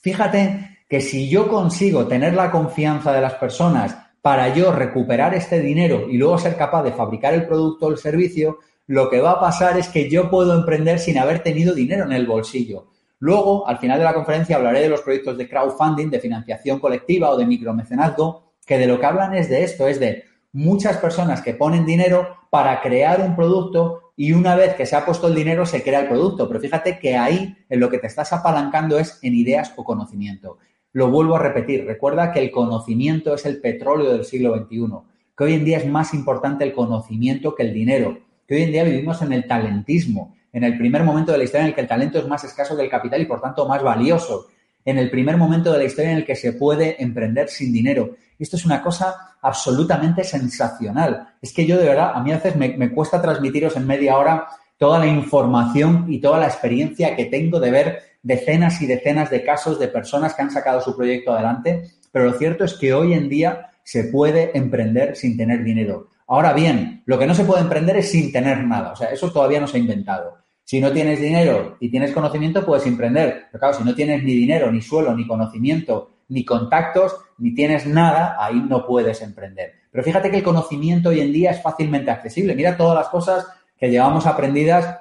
Fíjate que si yo consigo tener la confianza de las personas para yo recuperar este dinero y luego ser capaz de fabricar el producto o el servicio, lo que va a pasar es que yo puedo emprender sin haber tenido dinero en el bolsillo. Luego, al final de la conferencia, hablaré de los proyectos de crowdfunding, de financiación colectiva o de micromecenazgo, que de lo que hablan es de esto, es de muchas personas que ponen dinero para crear un producto y una vez que se ha puesto el dinero se crea el producto. Pero fíjate que ahí en lo que te estás apalancando es en ideas o conocimiento. Lo vuelvo a repetir, recuerda que el conocimiento es el petróleo del siglo XXI, que hoy en día es más importante el conocimiento que el dinero, que hoy en día vivimos en el talentismo, en el primer momento de la historia en el que el talento es más escaso que el capital y por tanto más valioso, en el primer momento de la historia en el que se puede emprender sin dinero. Esto es una cosa absolutamente sensacional. Es que yo de verdad, a mí a veces me, me cuesta transmitiros en media hora toda la información y toda la experiencia que tengo de ver decenas y decenas de casos de personas que han sacado su proyecto adelante, pero lo cierto es que hoy en día se puede emprender sin tener dinero. Ahora bien, lo que no se puede emprender es sin tener nada, o sea, eso todavía no se ha inventado. Si no tienes dinero y tienes conocimiento, puedes emprender. Pero claro, si no tienes ni dinero, ni suelo, ni conocimiento, ni contactos, ni tienes nada, ahí no puedes emprender. Pero fíjate que el conocimiento hoy en día es fácilmente accesible. Mira todas las cosas que llevamos aprendidas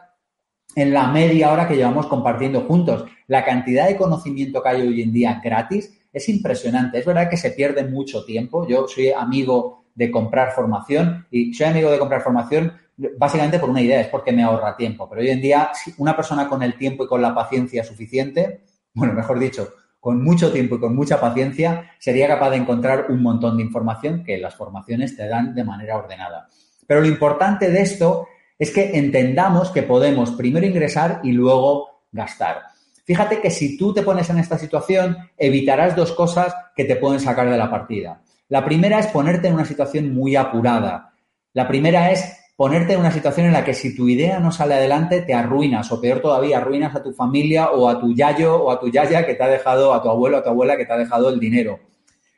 en la media hora que llevamos compartiendo juntos. La cantidad de conocimiento que hay hoy en día gratis es impresionante. Es verdad que se pierde mucho tiempo. Yo soy amigo de comprar formación y soy amigo de comprar formación básicamente por una idea, es porque me ahorra tiempo. Pero hoy en día, una persona con el tiempo y con la paciencia suficiente, bueno, mejor dicho, con mucho tiempo y con mucha paciencia, sería capaz de encontrar un montón de información que las formaciones te dan de manera ordenada. Pero lo importante de esto es que entendamos que podemos primero ingresar y luego gastar. Fíjate que si tú te pones en esta situación, evitarás dos cosas que te pueden sacar de la partida. La primera es ponerte en una situación muy apurada. La primera es ponerte en una situación en la que si tu idea no sale adelante, te arruinas, o peor todavía, arruinas a tu familia o a tu yayo o a tu yaya que te ha dejado, a tu abuelo o a tu abuela que te ha dejado el dinero.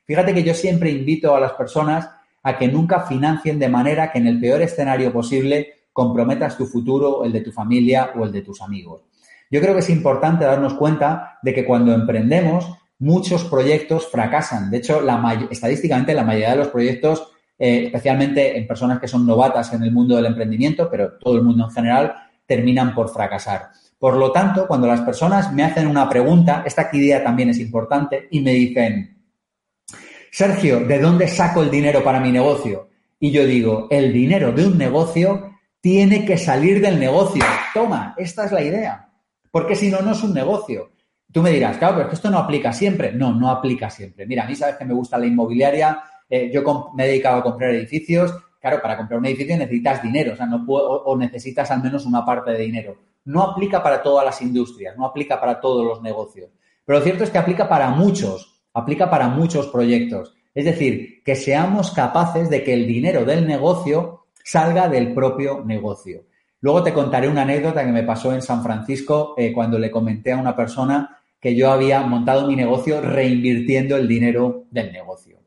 Fíjate que yo siempre invito a las personas a que nunca financien de manera que en el peor escenario posible comprometas tu futuro, el de tu familia o el de tus amigos. Yo creo que es importante darnos cuenta de que cuando emprendemos, muchos proyectos fracasan. De hecho, estadísticamente, la mayoría de los proyectos, eh, especialmente en personas que son novatas en el mundo del emprendimiento, pero todo el mundo en general, terminan por fracasar. Por lo tanto, cuando las personas me hacen una pregunta, esta idea también es importante, y me dicen, Sergio, ¿de dónde saco el dinero para mi negocio? Y yo digo, el dinero de un negocio tiene que salir del negocio. Toma, esta es la idea. Porque si no, no es un negocio. Tú me dirás, claro, pero es que esto no aplica siempre. No, no aplica siempre. Mira, a mí sabes que me gusta la inmobiliaria. Eh, yo me he dedicado a comprar edificios. Claro, para comprar un edificio necesitas dinero, o sea, no o necesitas al menos una parte de dinero. No aplica para todas las industrias, no aplica para todos los negocios. Pero lo cierto es que aplica para muchos, aplica para muchos proyectos. Es decir, que seamos capaces de que el dinero del negocio salga del propio negocio. Luego te contaré una anécdota que me pasó en San Francisco eh, cuando le comenté a una persona que yo había montado mi negocio reinvirtiendo el dinero del negocio.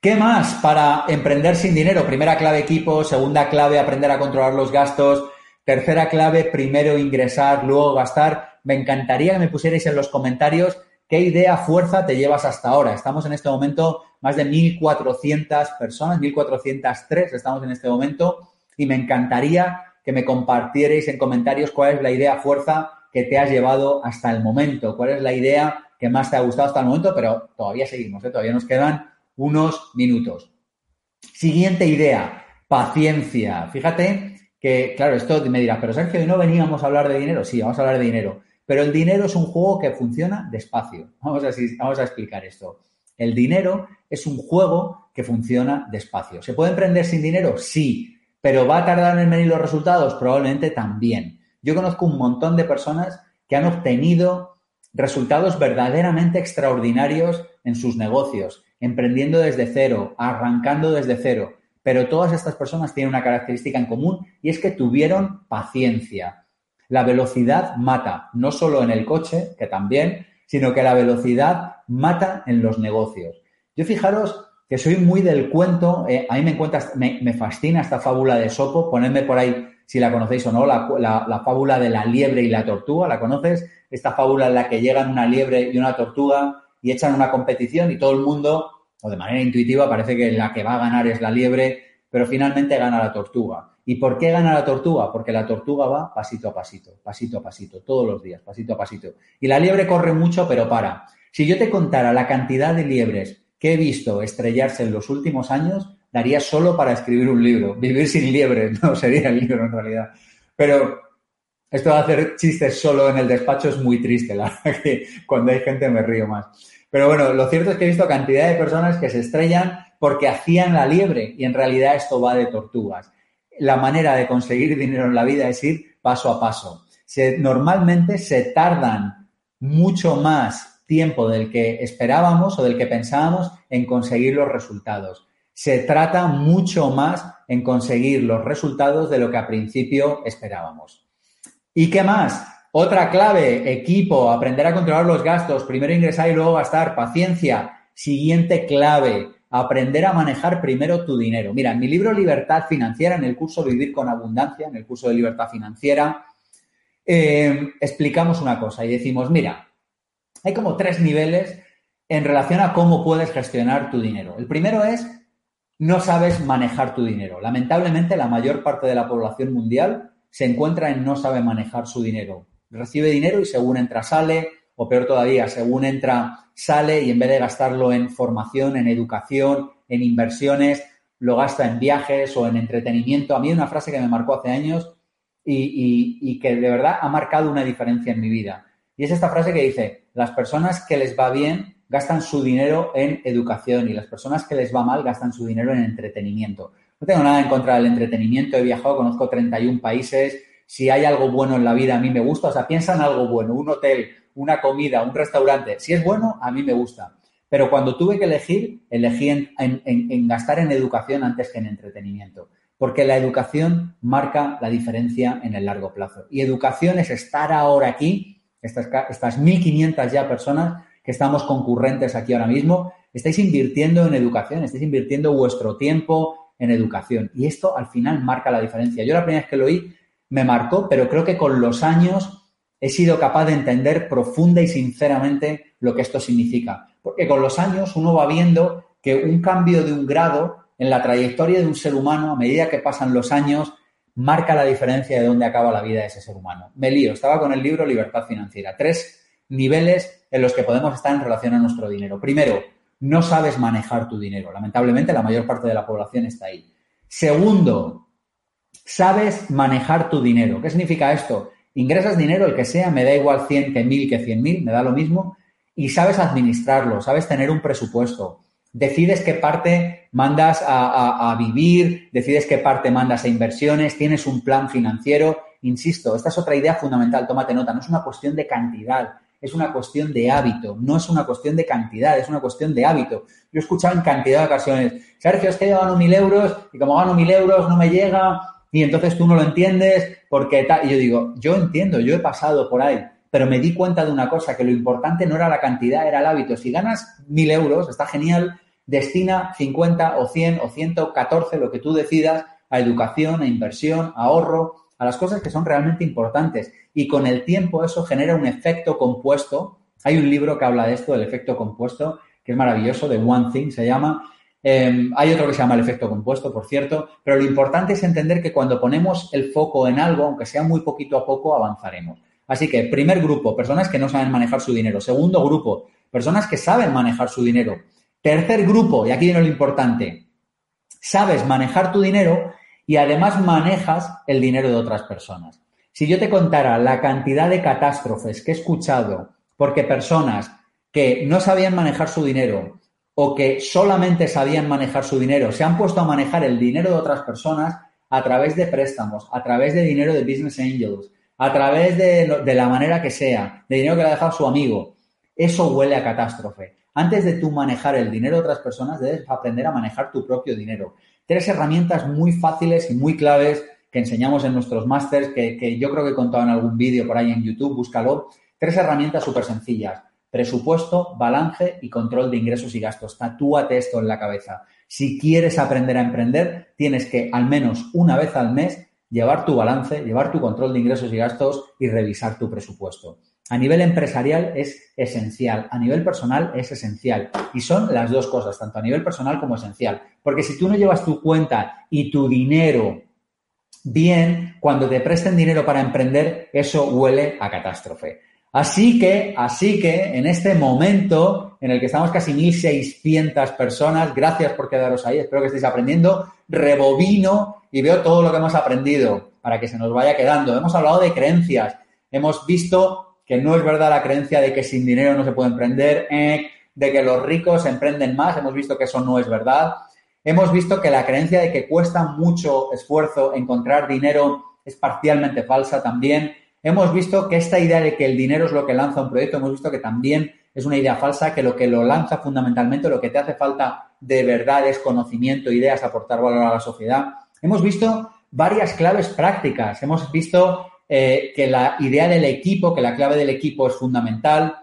¿Qué más para emprender sin dinero? Primera clave equipo, segunda clave aprender a controlar los gastos, tercera clave primero ingresar, luego gastar. Me encantaría que me pusierais en los comentarios qué idea, fuerza te llevas hasta ahora. Estamos en este momento más de 1.400 personas, 1.403 estamos en este momento y me encantaría que me compartierais en comentarios cuál es la idea fuerza que te has llevado hasta el momento, cuál es la idea que más te ha gustado hasta el momento, pero todavía seguimos, ¿eh? todavía nos quedan unos minutos. Siguiente idea, paciencia. Fíjate que, claro, esto me dirás, pero Sergio, ¿y no veníamos a hablar de dinero? Sí, vamos a hablar de dinero. Pero el dinero es un juego que funciona despacio. Vamos a, vamos a explicar esto. El dinero es un juego que funciona despacio. ¿Se puede emprender sin dinero? Sí. ¿Pero va a tardar en venir los resultados? Probablemente también. Yo conozco un montón de personas que han obtenido resultados verdaderamente extraordinarios en sus negocios, emprendiendo desde cero, arrancando desde cero. Pero todas estas personas tienen una característica en común y es que tuvieron paciencia. La velocidad mata, no solo en el coche, que también, sino que la velocidad mata en los negocios. Yo fijaros que soy muy del cuento, eh, a mí me, encuentra, me, fascina esta fábula de Sopo, ponedme por ahí si la conocéis o no, la, la, fábula de la liebre y la tortuga, ¿la conoces? Esta fábula en la que llegan una liebre y una tortuga y echan una competición y todo el mundo, o de manera intuitiva, parece que la que va a ganar es la liebre, pero finalmente gana la tortuga. ¿Y por qué gana la tortuga? Porque la tortuga va pasito a pasito, pasito a pasito, todos los días, pasito a pasito. Y la liebre corre mucho, pero para. Si yo te contara la cantidad de liebres que he visto estrellarse en los últimos años, daría solo para escribir un libro. Vivir sin liebre, no sería el libro en realidad. Pero esto de hacer chistes solo en el despacho es muy triste, la verdad que cuando hay gente me río más. Pero bueno, lo cierto es que he visto cantidad de personas que se estrellan porque hacían la liebre y en realidad esto va de tortugas. La manera de conseguir dinero en la vida es ir paso a paso. Normalmente se tardan mucho más tiempo del que esperábamos o del que pensábamos en conseguir los resultados. Se trata mucho más en conseguir los resultados de lo que a principio esperábamos. ¿Y qué más? Otra clave, equipo, aprender a controlar los gastos, primero ingresar y luego gastar, paciencia. Siguiente clave, aprender a manejar primero tu dinero. Mira, en mi libro Libertad Financiera, en el curso Vivir con Abundancia, en el curso de Libertad Financiera, eh, explicamos una cosa y decimos, mira, hay como tres niveles en relación a cómo puedes gestionar tu dinero. El primero es, no sabes manejar tu dinero. Lamentablemente, la mayor parte de la población mundial se encuentra en no sabe manejar su dinero recibe dinero y según entra sale, o peor todavía, según entra sale y en vez de gastarlo en formación, en educación, en inversiones, lo gasta en viajes o en entretenimiento. A mí una frase que me marcó hace años y, y, que de verdad ha marcado una diferencia en mi vida. Y es esta frase que dice, las personas que les va bien gastan su dinero en educación y las personas que les va mal gastan su dinero en entretenimiento. No tengo nada en contra del entretenimiento, he viajado, conozco 31 países, si hay algo bueno en la vida, a mí me gusta. O sea, piensa en algo bueno, un hotel, una comida, un restaurante. Si es bueno, a mí me gusta. Pero cuando tuve que elegir, elegí en, gastar en educación antes que en entretenimiento. Porque la educación marca la diferencia en el largo plazo. Y educación es estar ahora aquí, estas, estas 1.500 ya personas que estamos concurrentes aquí ahora mismo, estáis invirtiendo en educación, estáis invirtiendo vuestro tiempo en educación. Y esto al final marca la diferencia. Yo la primera vez que lo oí me marcó, pero creo que con los años he sido capaz de entender profunda y sinceramente lo que esto significa. Porque con los años uno va viendo que un cambio de un grado en la trayectoria de un ser humano, a medida que pasan los años, marca la diferencia de dónde acaba la vida de ese ser humano. Me lío, estaba con el libro Libertad Financiera. Tres niveles en los que podemos estar en relación a nuestro dinero. Primero, no sabes manejar tu dinero. Lamentablemente, la mayor parte de la población está ahí. Segundo, sabes manejar tu dinero. ¿Qué significa esto? Ingresas dinero, el que sea, me da igual 100 que 1000 que 100 mil, me da lo mismo, y sabes administrarlo, sabes tener un presupuesto. Decides qué parte mandas a, vivir, decides qué parte mandas a inversiones, tienes un plan financiero. Insisto, esta es otra idea fundamental, tómate nota, no es una cuestión de cantidad, es una cuestión de hábito, no es una cuestión de cantidad, es una cuestión de hábito. Yo he escuchado en cantidad de ocasiones, Sergio, es que yo gano mil euros y como gano mil euros no me llega, y entonces tú no lo entiendes porque tal. Y yo digo, yo entiendo, yo he pasado por ahí, pero me di cuenta de una cosa, que lo importante no era la cantidad, era el hábito. Si ganas mil euros, está genial, destina 50 o 100 o 114, lo que tú decidas, a educación, a inversión, a ahorro, a las cosas que son realmente importantes. Y con el tiempo eso genera un efecto compuesto. Hay un libro que habla de esto, del efecto compuesto, que es maravilloso, de One Thing se llama, Em, hay otro que se llama el efecto compuesto, por cierto, pero lo importante es entender que cuando ponemos el foco en algo, aunque sea muy poquito a poco, avanzaremos. Así que, primer grupo, personas que no saben manejar su dinero. Segundo grupo, personas que saben manejar su dinero. Tercer grupo, y aquí viene lo importante, sabes manejar tu dinero y además manejas el dinero de otras personas. Si yo te contara la cantidad de catástrofes que he escuchado porque personas que no sabían manejar su dinero o que solamente sabían manejar su dinero se han puesto a manejar el dinero de otras personas a través de préstamos, a través de dinero de business angels, a través de, de la manera que sea, de dinero que le ha dejado su amigo, eso huele a catástrofe. Antes de tú manejar el dinero de otras personas, debes aprender a manejar tu propio dinero. Tres herramientas muy fáciles y muy claves que enseñamos en nuestros másters, que, yo creo que he contado en algún vídeo por ahí en YouTube, búscalo. Tres herramientas súper sencillas. Presupuesto, balance y control de ingresos y gastos. Tatúate esto en la cabeza. Si quieres aprender a emprender, tienes que al menos una vez al mes llevar tu balance, llevar tu control de ingresos y gastos y revisar tu presupuesto. A nivel empresarial es esencial, a nivel personal es esencial. Y son las dos cosas, tanto a nivel personal como esencial. Porque si tú no llevas tu cuenta y tu dinero bien, cuando te presten dinero para emprender, eso huele a catástrofe. Así que, así que, en este momento en el que estamos casi 1.600 personas, gracias por quedaros ahí, espero que estéis aprendiendo, rebobino y veo todo lo que hemos aprendido para que se nos vaya quedando. Hemos hablado de creencias, hemos visto que no es verdad la creencia de que sin dinero no se puede emprender, eh, de que los ricos emprenden más, hemos visto que eso no es verdad. Hemos visto que la creencia de que cuesta mucho esfuerzo encontrar dinero es parcialmente falsa también. Hemos visto que esta idea de que el dinero es lo que lanza un proyecto, hemos visto que también es una idea falsa, que lo que lo lanza fundamentalmente, lo que te hace falta de verdad es conocimiento, ideas, aportar valor a la sociedad. Hemos visto varias claves prácticas. Hemos visto eh, que la idea del equipo, que la clave del equipo es fundamental.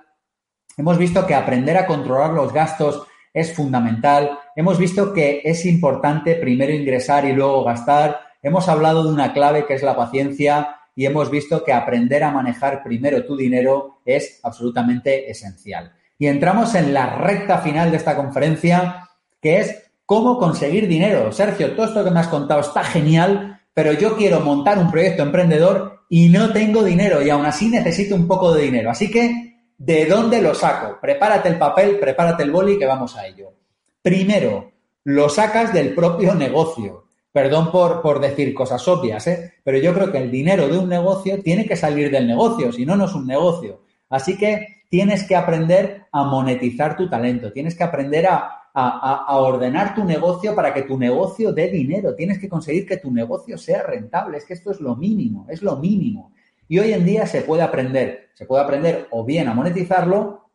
Hemos visto que aprender a controlar los gastos es fundamental. Hemos visto que es importante primero ingresar y luego gastar. Hemos hablado de una clave que es la paciencia y hemos visto que aprender a manejar primero tu dinero es absolutamente esencial. Y entramos en la recta final de esta conferencia, que es cómo conseguir dinero. Sergio, todo esto que me has contado está genial, pero yo quiero montar un proyecto emprendedor y no tengo dinero y aún así necesito un poco de dinero. Así que, ¿de dónde lo saco? Prepárate el papel, prepárate el boli que vamos a ello. Primero, lo sacas del propio negocio. Perdón por, por decir cosas obvias, ¿eh? pero yo creo que el dinero de un negocio tiene que salir del negocio, si no, no es un negocio. Así que tienes que aprender a monetizar tu talento, tienes que aprender a, a, ordenar tu negocio para que tu negocio dé dinero. Tienes que conseguir que tu negocio sea rentable. Es que esto es lo mínimo, es lo mínimo. Y hoy en día se puede aprender. Se puede aprender o bien a monetizarlo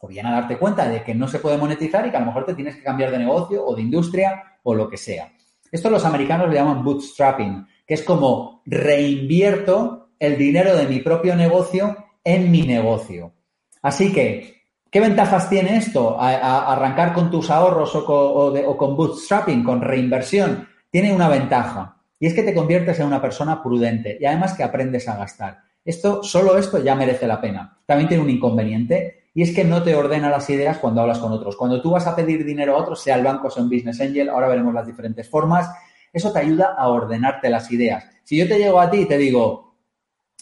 o bien a darte cuenta de que no se puede monetizar y que a lo mejor te tienes que cambiar de negocio o de industria o lo que sea. Esto los americanos le llaman bootstrapping, que es como reinvierto el dinero de mi propio negocio en mi negocio. Así que ¿Qué ventajas tiene esto? Arrancar con tus ahorros o con, bootstrapping, con reinversión. Tiene una ventaja y es que te conviertes en una persona prudente y además que aprendes a gastar. Esto, solo esto ya merece la pena. También tiene un inconveniente y es que no te ordena las ideas cuando hablas con otros. Cuando tú vas a pedir dinero a otros, sea el banco, sea un business angel, ahora veremos las diferentes formas, eso te ayuda a ordenarte las ideas. Si yo te llego a ti y te digo,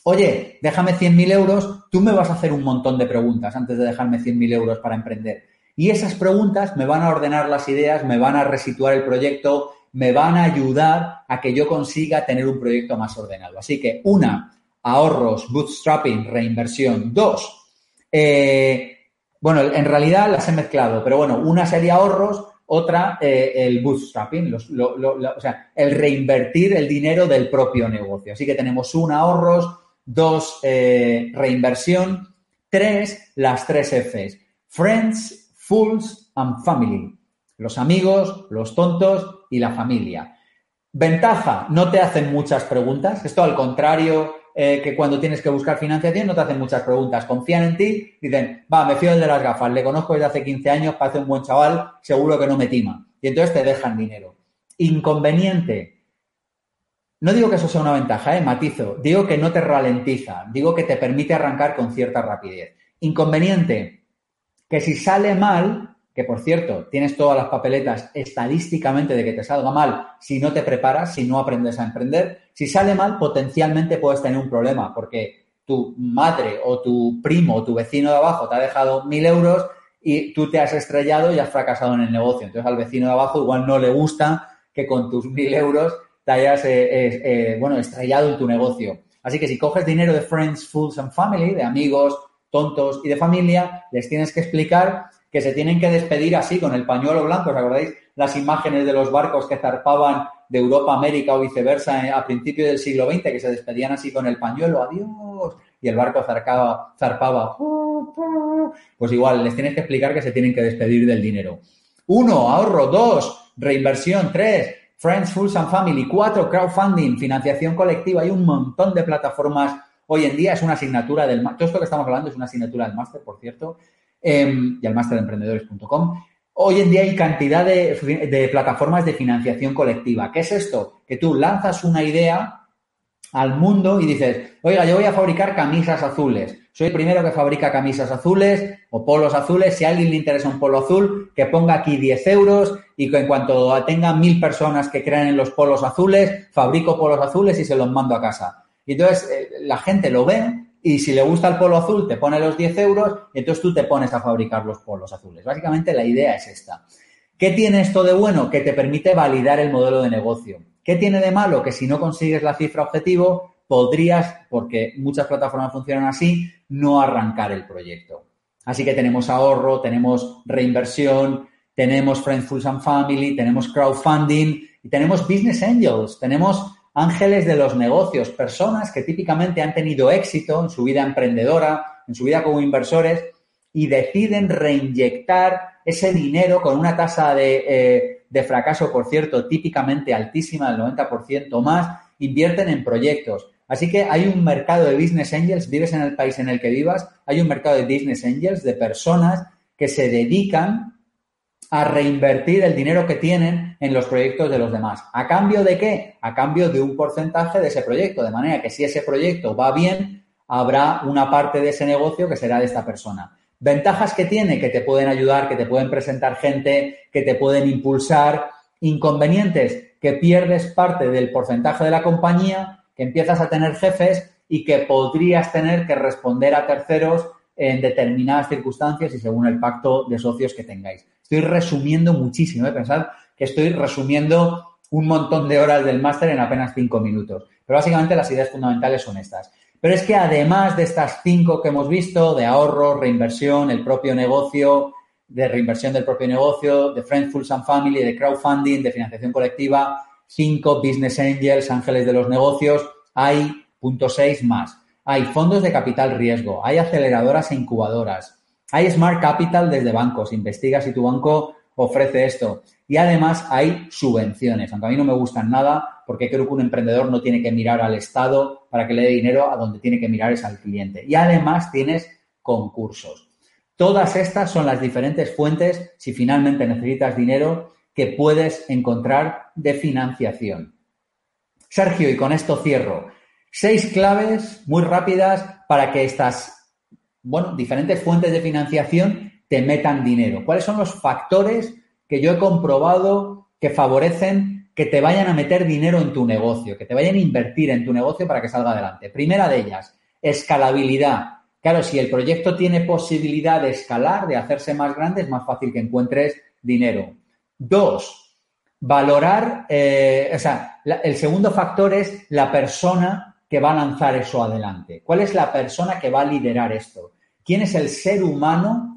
oye, déjame 100.000 euros, tú me vas a hacer un montón de preguntas antes de dejarme 100.000 euros para emprender. Y esas preguntas me van a ordenar las ideas, me van a resituar el proyecto, me van a ayudar a que yo consiga tener un proyecto más ordenado. Así que, una, ahorros, bootstrapping, reinversión. Dos, eh, bueno, en realidad las he mezclado, pero bueno, una sería ahorros, otra eh, el bootstrapping, o sea, el reinvertir el dinero del propio negocio. Así que tenemos un ahorros, Dos, eh, reinversión. Tres, las tres Fs. Friends, Fools and Family. Los amigos, los tontos y la familia. Ventaja, no te hacen muchas preguntas. Esto al contrario eh, que cuando tienes que buscar financiación, no te hacen muchas preguntas. Confían en ti, dicen, va, me fío del de las gafas, le conozco desde hace 15 años, parece un buen chaval, seguro que no me tima. Y entonces te dejan dinero. Inconveniente, no digo que eso sea una ventaja, ¿eh? matizo. Digo que no te ralentiza. Digo que te permite arrancar con cierta rapidez. Inconveniente, que si sale mal, que por cierto, tienes todas las papeletas estadísticamente de que te salga mal si no te preparas, si no aprendes a emprender, si sale mal, potencialmente puedes tener un problema porque tu madre o tu primo o tu vecino de abajo te ha dejado mil euros y tú te has estrellado y has fracasado en el negocio. Entonces al vecino de abajo igual no le gusta que con tus mil euros te hayas, eh, bueno, estrellado en tu negocio. Así que si coges dinero de friends, fools and family, de amigos, tontos y de familia, les tienes que explicar que se tienen que despedir así con el pañuelo blanco. ¿Os acordáis las imágenes de los barcos que zarpaban de Europa a América o viceversa a principios del siglo XX, que se despedían así con el pañuelo, adiós, y el barco zarcaba, zarpaba. Pues igual, les tienes que explicar que se tienen que despedir del dinero. Uno, ahorro. Dos, reinversión. Tres, Friends, Fools and Family. Cuatro, crowdfunding, financiación colectiva. Hay un montón de plataformas. Hoy en día es una asignatura del... Todo esto que estamos hablando es una asignatura del máster, por cierto, eh, y al máster de emprendedores.com. Hoy en día hay cantidad de, de, plataformas de financiación colectiva. ¿Qué es esto? Que tú lanzas una idea al mundo y dices, oiga, yo voy a fabricar camisas azules. Soy el primero que fabrica camisas azules o polos azules. Si a alguien le interesa un polo azul, que ponga aquí 10 euros y que en cuanto tenga mil personas que crean en los polos azules, fabrico polos azules y se los mando a casa. Y entonces eh, la gente lo ve y si le gusta el polo azul, te pone los 10 euros y entonces tú te pones a fabricar los polos azules. Básicamente la idea es esta. ¿Qué tiene esto de bueno? Que te permite validar el modelo de negocio. ¿Qué tiene de malo? Que si no consigues la cifra objetivo, podrías, porque muchas plataformas funcionan así, no arrancar el proyecto. Así que tenemos ahorro, tenemos reinversión, tenemos Friends, Fools and Family, tenemos crowdfunding y tenemos business angels, tenemos ángeles de los negocios, personas que típicamente han tenido éxito en su vida emprendedora, en su vida como inversores y deciden reinyectar ese dinero con una tasa de, eh, de fracaso, por cierto, típicamente altísima, del 90% más, invierten en proyectos. Así que hay un mercado de business angels, vives en el país en el que vivas, hay un mercado de business angels, de personas que se dedican a reinvertir el dinero que tienen en los proyectos de los demás. ¿A cambio de qué? A cambio de un porcentaje de ese proyecto. De manera que si ese proyecto va bien, habrá una parte de ese negocio que será de esta persona. Ventajas que tiene, que te pueden ayudar, que te pueden presentar gente, que te pueden impulsar. Inconvenientes, que pierdes parte del porcentaje de la compañía, que empiezas a tener jefes y que podrías tener que responder a terceros en determinadas circunstancias y según el pacto de socios que tengáis. Estoy resumiendo muchísimo, ¿eh? pensar estoy resumiendo un montón de horas del máster en apenas cinco minutos. Pero básicamente las ideas fundamentales son estas. Pero es que además de estas cinco que hemos visto, de ahorro, reinversión, el propio negocio, de reinversión del propio negocio, de Friends, and Family, de crowdfunding, de financiación colectiva, cinco business angels, ángeles de los negocios, hay punto seis más. Hay fondos de capital riesgo, hay aceleradoras e incubadoras, hay Smart Capital desde bancos, investiga si tu banco ofrece esto. Y además hay subvenciones, aunque a mí no me gustan nada, porque creo que un emprendedor no tiene que mirar al Estado para que le dé dinero, a donde tiene que mirar es al cliente. Y además tienes concursos. Todas estas son las diferentes fuentes, si finalmente necesitas dinero, que puedes encontrar de financiación. Sergio, y con esto cierro. Seis claves muy rápidas para que estas bueno, diferentes fuentes de financiación te metan dinero. ¿Cuáles son los factores que yo he comprobado que favorecen que te vayan a meter dinero en tu negocio, que te vayan a invertir en tu negocio para que salga adelante? Primera de ellas, escalabilidad. Claro, si el proyecto tiene posibilidad de escalar, de hacerse más grande, es más fácil que encuentres dinero. Dos, valorar, eh, o sea, el segundo factor es la persona que va a lanzar eso adelante? ¿Cuál es la persona que va a liderar esto? ¿Quién es el ser humano?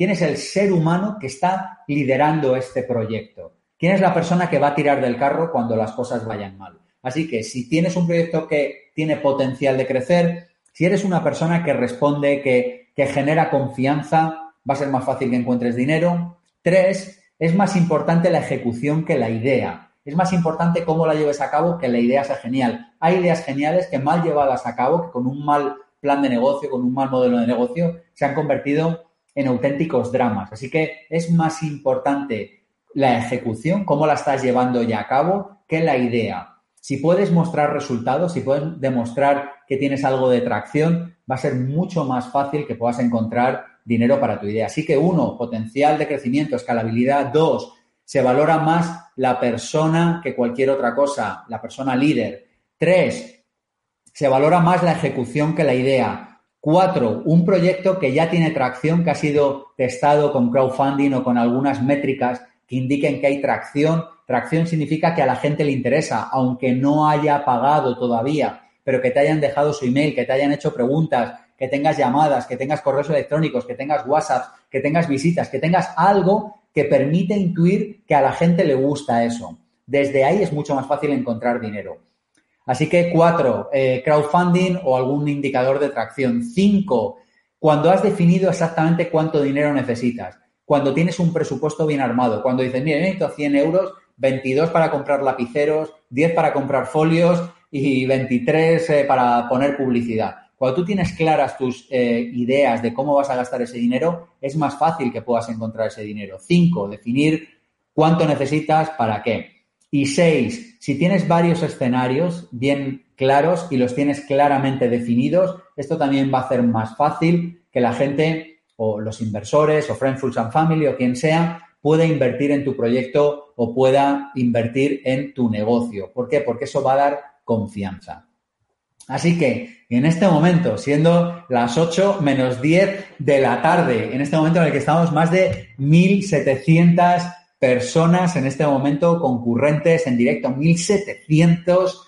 ¿Quién es el ser humano que está liderando este proyecto? ¿Quién es la persona que va a tirar del carro cuando las cosas vayan mal? Así que si tienes un proyecto que tiene potencial de crecer, si eres una persona que responde, que, que genera confianza, va a ser más fácil que encuentres dinero. Tres, es más importante la ejecución que la idea. Es más importante cómo la lleves a cabo que la idea sea genial. Hay ideas geniales que mal llevadas a cabo, que con un mal plan de negocio, con un mal modelo de negocio, se han convertido en auténticos dramas. Así que es más importante la ejecución, cómo la estás llevando ya a cabo, que la idea. Si puedes mostrar resultados, si puedes demostrar que tienes algo de tracción, va a ser mucho más fácil que puedas encontrar dinero para tu idea. Así que uno, potencial de crecimiento, escalabilidad. Dos, se valora más la persona que cualquier otra cosa, la persona líder. Tres, se valora más la ejecución que la idea. Cuatro, un proyecto que ya tiene tracción, que ha sido testado con crowdfunding o con algunas métricas que indiquen que hay tracción, Tracción significa que a la gente le interesa, aunque no haya pagado todavía, pero que te hayan dejado su email, que te hayan hecho preguntas, que tengas llamadas, que tengas correos electrónicos, que tengas WhatsApp, que tengas visitas, que tengas algo que permite intuir que a la gente le gusta eso. Desde ahí es mucho más fácil encontrar dinero. Así que cuatro, eh, crowdfunding o algún indicador de tracción. Cinco, cuando has definido exactamente cuánto dinero necesitas. Cuando tienes un presupuesto bien armado. Cuando dices, mira, necesito 100 euros, 22 para comprar lapiceros, 10 para comprar folios y 23 eh, para poner publicidad. Cuando tú tienes claras tus eh, ideas de cómo vas a gastar ese dinero, es más fácil que puedas encontrar ese dinero. Cinco, definir cuánto necesitas, para qué. Y seis, si tienes varios escenarios bien claros y los tienes claramente definidos, esto también va a hacer más fácil que la gente o los inversores o Friends, and Family o quien sea pueda invertir en tu proyecto o pueda invertir en tu negocio. ¿Por qué? Porque eso va a dar confianza. Así que en este momento, siendo las 8 menos 10 de la tarde, en este momento en el que estamos más de 1.700 personas en este momento concurrentes en directo, 1.700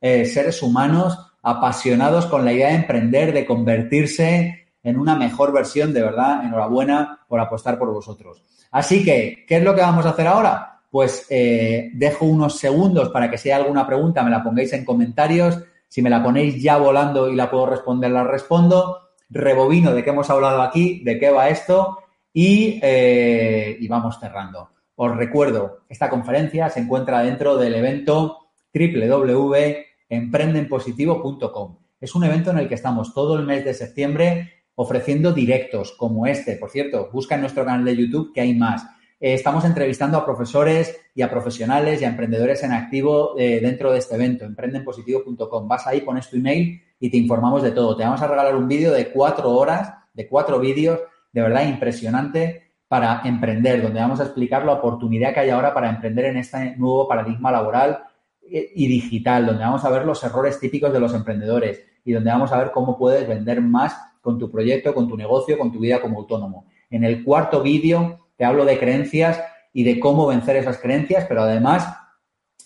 eh, seres humanos apasionados con la idea de emprender, de convertirse en una mejor versión, de verdad, enhorabuena por apostar por vosotros. Así que, ¿qué es lo que vamos a hacer ahora? Pues eh, dejo unos segundos para que si hay alguna pregunta me la pongáis en comentarios. Si me la ponéis ya volando y la puedo responder, la respondo. Rebobino de qué hemos hablado aquí, de qué va esto y, eh, y vamos cerrando. Os recuerdo, esta conferencia se encuentra dentro del evento www.emprendenpositivo.com. Es un evento en el que estamos todo el mes de septiembre ofreciendo directos como este. Por cierto, busca en nuestro canal de YouTube que hay más. Eh, estamos entrevistando a profesores y a profesionales y a emprendedores en activo eh, dentro de este evento, emprendenpositivo.com. Vas ahí, pones tu email y te informamos de todo. Te vamos a regalar un vídeo de cuatro horas, de cuatro vídeos, de verdad impresionante, para emprender, donde vamos a explicar la oportunidad que hay ahora para emprender en este nuevo paradigma laboral y digital, donde vamos a ver los errores típicos de los emprendedores y donde vamos a ver cómo puedes vender más con tu proyecto, con tu negocio, con tu vida como autónomo. En el cuarto vídeo te hablo de creencias y de cómo vencer esas creencias, pero además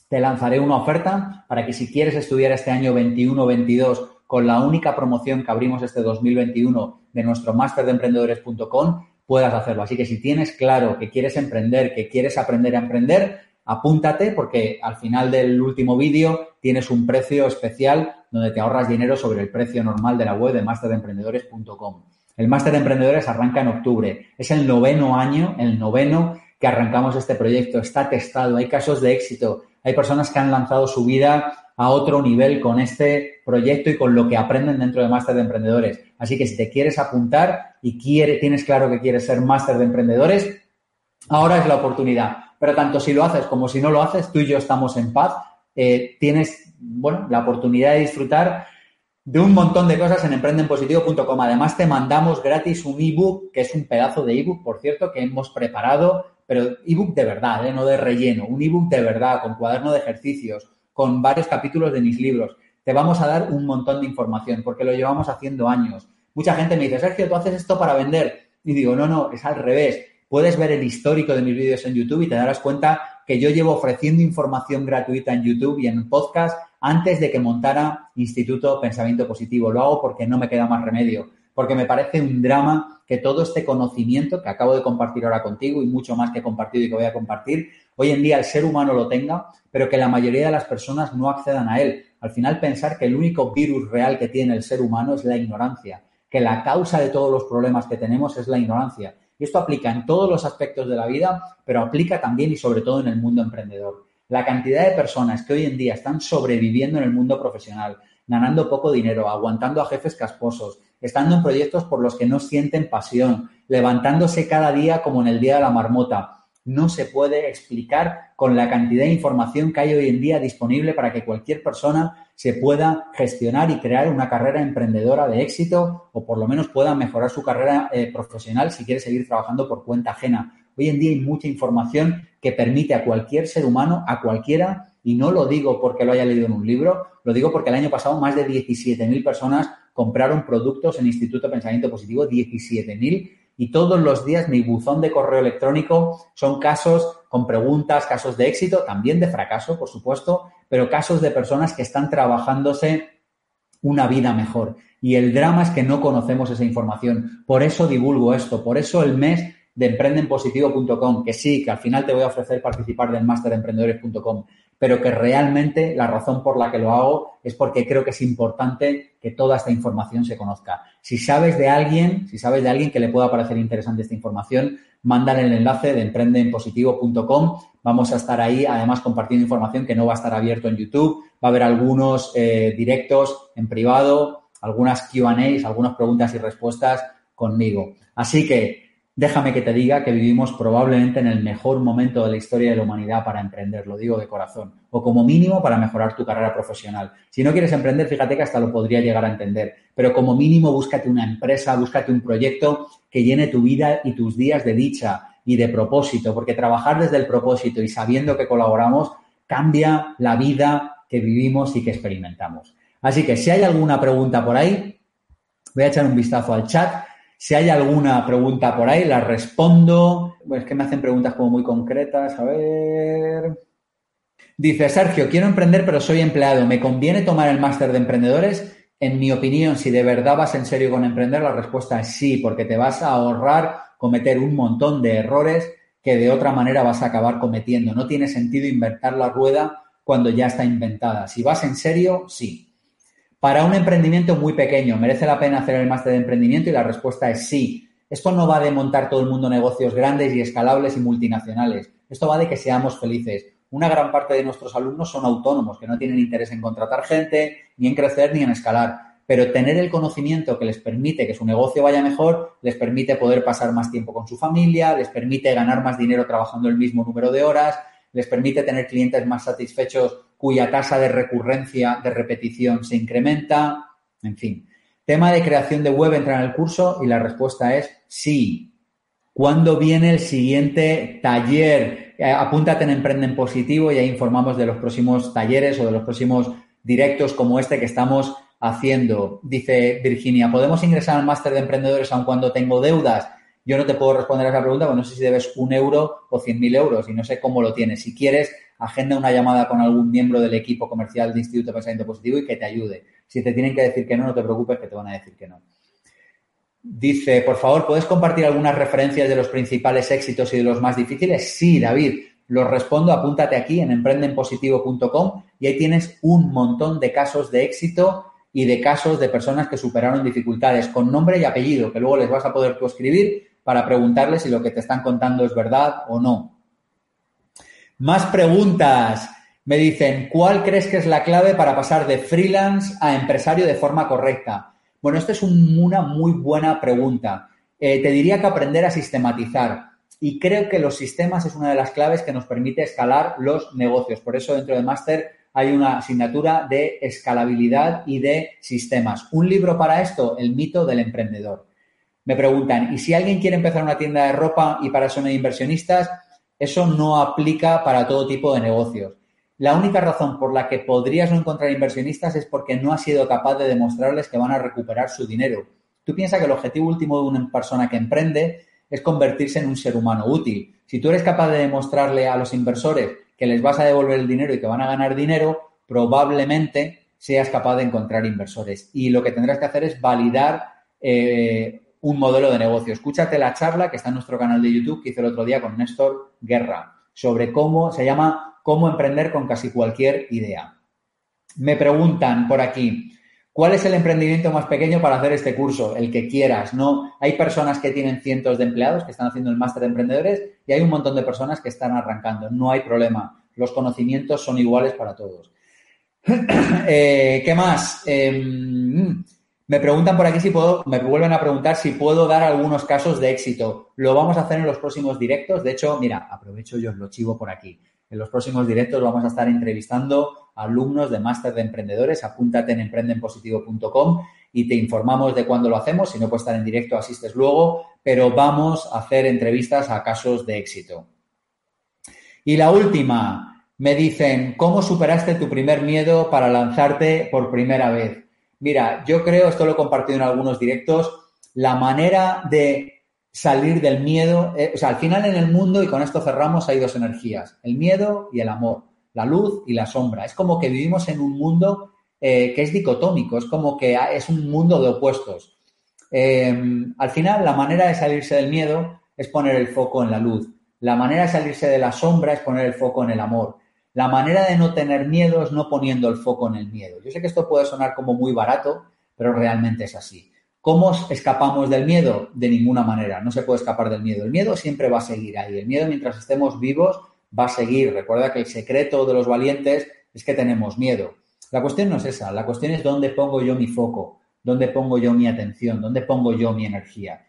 te lanzaré una oferta para que si quieres estudiar este año 21-22 con la única promoción que abrimos este 2021 de nuestro máster de emprendedores.com, puedas hacerlo. Así que si tienes claro que quieres emprender, que quieres aprender a emprender, apúntate porque al final del último vídeo tienes un precio especial donde te ahorras dinero sobre el precio normal de la web de masterdeemprendedores.com. El máster de emprendedores arranca en octubre. Es el noveno año, el noveno que arrancamos este proyecto. Está testado, hay casos de éxito, hay personas que han lanzado su vida a otro nivel con este proyecto y con lo que aprenden dentro de Máster de Emprendedores. Así que si te quieres apuntar y quiere, tienes claro que quieres ser Máster de Emprendedores, ahora es la oportunidad. Pero tanto si lo haces como si no lo haces, tú y yo estamos en paz. Eh, tienes, bueno, la oportunidad de disfrutar de un montón de cosas en emprendenpositivo.com. Además, te mandamos gratis un ebook, que es un pedazo de ebook, por cierto, que hemos preparado, pero ebook de verdad, ¿eh? no de relleno, un ebook de verdad, con cuaderno de ejercicios, con varios capítulos de mis libros. Te vamos a dar un montón de información porque lo llevamos haciendo años. Mucha gente me dice, Sergio, tú haces esto para vender. Y digo, no, no, es al revés. Puedes ver el histórico de mis vídeos en YouTube y te darás cuenta que yo llevo ofreciendo información gratuita en YouTube y en podcast antes de que montara Instituto Pensamiento Positivo. Lo hago porque no me queda más remedio, porque me parece un drama que todo este conocimiento que acabo de compartir ahora contigo y mucho más que he compartido y que voy a compartir, hoy en día el ser humano lo tenga, pero que la mayoría de las personas no accedan a él. Al final pensar que el único virus real que tiene el ser humano es la ignorancia, que la causa de todos los problemas que tenemos es la ignorancia. Y esto aplica en todos los aspectos de la vida, pero aplica también y sobre todo en el mundo emprendedor. La cantidad de personas que hoy en día están sobreviviendo en el mundo profesional, ganando poco dinero, aguantando a jefes casposos, estando en proyectos por los que no sienten pasión, levantándose cada día como en el día de la marmota, no se puede explicar con la cantidad de información que hay hoy en día disponible para que cualquier persona se pueda gestionar y crear una carrera emprendedora de éxito o por lo menos pueda mejorar su carrera eh, profesional si quiere seguir trabajando por cuenta ajena. Hoy en día hay mucha información que permite a cualquier ser humano, a cualquiera, y no lo digo porque lo haya leído en un libro, lo digo porque el año pasado más de 17.000 personas compraron productos en Instituto Pensamiento Positivo, 17.000 Y todos los días mi buzón de correo electrónico son casos con preguntas, casos de éxito, también de fracaso, por supuesto, pero casos de personas que están trabajándose una vida mejor. Y el drama es que no conocemos esa información. Por eso divulgo esto, por eso el mes de emprendenpositivo.com, que sí, que al final te voy a ofrecer participar del máster de emprendedores.com, pero que realmente la razón por la que lo hago es porque creo que es importante que toda esta información se conozca. Si sabes de alguien, si sabes de alguien que le pueda parecer interesante esta información, mándale el enlace de emprendenpositivo.com. Vamos a estar ahí, además, compartiendo información que no va a estar abierto en YouTube. Va a haber algunos eh, directos en privado, algunas QAs, algunas preguntas y respuestas conmigo. Así que Déjame que te diga que vivimos probablemente en el mejor momento de la historia de la humanidad para emprender, lo digo de corazón, o como mínimo para mejorar tu carrera profesional. Si no quieres emprender, fíjate que hasta lo podría llegar a entender, pero como mínimo búscate una empresa, búscate un proyecto que llene tu vida y tus días de dicha y de propósito, porque trabajar desde el propósito y sabiendo que colaboramos cambia la vida que vivimos y que experimentamos. Así que si hay alguna pregunta por ahí, voy a echar un vistazo al chat si hay alguna pregunta por ahí, la respondo. Pues es que me hacen preguntas como muy concretas. A ver. Dice Sergio, quiero emprender pero soy empleado. ¿Me conviene tomar el máster de emprendedores? En mi opinión, si de verdad vas en serio con emprender, la respuesta es sí, porque te vas a ahorrar cometer un montón de errores que de otra manera vas a acabar cometiendo. No tiene sentido inventar la rueda cuando ya está inventada. Si vas en serio, sí. Para un emprendimiento muy pequeño, ¿merece la pena hacer el máster de emprendimiento? Y la respuesta es sí. Esto no va de montar todo el mundo negocios grandes y escalables y multinacionales. Esto va de que seamos felices. Una gran parte de nuestros alumnos son autónomos, que no tienen interés en contratar gente, ni en crecer, ni en escalar. Pero tener el conocimiento que les permite que su negocio vaya mejor, les permite poder pasar más tiempo con su familia, les permite ganar más dinero trabajando el mismo número de horas, les permite tener clientes más satisfechos cuya tasa de recurrencia, de repetición se incrementa, en fin. Tema de creación de web entra en el curso y la respuesta es sí. ¿Cuándo viene el siguiente taller? Eh, apúntate en Emprenden Positivo y ahí informamos de los próximos talleres o de los próximos directos como este que estamos haciendo. Dice Virginia, ¿podemos ingresar al máster de emprendedores aun cuando tengo deudas? Yo no te puedo responder a esa pregunta, porque no sé si debes un euro o cien mil euros y no sé cómo lo tienes. Si quieres, agenda una llamada con algún miembro del equipo comercial de Instituto de Pensamiento Positivo y que te ayude. Si te tienen que decir que no, no te preocupes, que te van a decir que no. Dice, por favor, ¿puedes compartir algunas referencias de los principales éxitos y de los más difíciles? Sí, David, los respondo, apúntate aquí en emprendenpositivo.com y ahí tienes un montón de casos de éxito y de casos de personas que superaron dificultades con nombre y apellido, que luego les vas a poder tú escribir para preguntarles si lo que te están contando es verdad o no. Más preguntas. Me dicen, ¿cuál crees que es la clave para pasar de freelance a empresario de forma correcta? Bueno, esta es una muy buena pregunta. Eh, te diría que aprender a sistematizar. Y creo que los sistemas es una de las claves que nos permite escalar los negocios. Por eso dentro de Master hay una asignatura de escalabilidad y de sistemas. Un libro para esto, El mito del emprendedor. Me preguntan, ¿y si alguien quiere empezar una tienda de ropa y para eso no hay inversionistas? Eso no aplica para todo tipo de negocios. La única razón por la que podrías no encontrar inversionistas es porque no has sido capaz de demostrarles que van a recuperar su dinero. Tú piensas que el objetivo último de una persona que emprende es convertirse en un ser humano útil. Si tú eres capaz de demostrarle a los inversores que les vas a devolver el dinero y que van a ganar dinero, probablemente seas capaz de encontrar inversores. Y lo que tendrás que hacer es validar eh, un modelo de negocio. Escúchate la charla que está en nuestro canal de YouTube que hice el otro día con Néstor Guerra sobre cómo se llama cómo emprender con casi cualquier idea. Me preguntan por aquí, ¿cuál es el emprendimiento más pequeño para hacer este curso? El que quieras, ¿no? Hay personas que tienen cientos de empleados que están haciendo el máster de emprendedores y hay un montón de personas que están arrancando. No hay problema. Los conocimientos son iguales para todos. Eh, ¿Qué más? Em, me preguntan por aquí si puedo, me vuelven a preguntar si puedo dar algunos casos de éxito. Lo vamos a hacer en los próximos directos. De hecho, mira, aprovecho y os lo chivo por aquí. En los próximos directos vamos a estar entrevistando alumnos de máster de emprendedores. Apúntate en emprendenpositivo.com y te informamos de cuándo lo hacemos. Si no puedes estar en directo, asistes luego. Pero vamos a hacer entrevistas a casos de éxito. Y la última, me dicen, ¿cómo superaste tu primer miedo para lanzarte por primera vez? Mira, yo creo, esto lo he compartido en algunos directos, la manera de salir del miedo. Eh, o sea, al final en el mundo, y con esto cerramos, hay dos energías, el miedo y el amor, la luz y la sombra. Es como que vivimos en un mundo eh, que es dicotómico, es como que es un mundo de opuestos. Em, al final, la manera de salirse del miedo es poner el foco en la luz. La manera de salirse de la sombra es poner el foco en el amor. La manera de no tener miedo es no poniendo el foco en el miedo. Yo sé que esto puede sonar como muy barato, pero realmente es así. ¿Cómo escapamos del miedo? De ninguna manera. No se puede escapar del miedo. El miedo siempre va a seguir ahí. El miedo, mientras estemos vivos, va a seguir. Recuerda que el secreto de los valientes es que tenemos miedo. La cuestión no es esa. La cuestión es dónde pongo yo mi foco, dónde pongo yo mi atención, dónde pongo yo mi energía.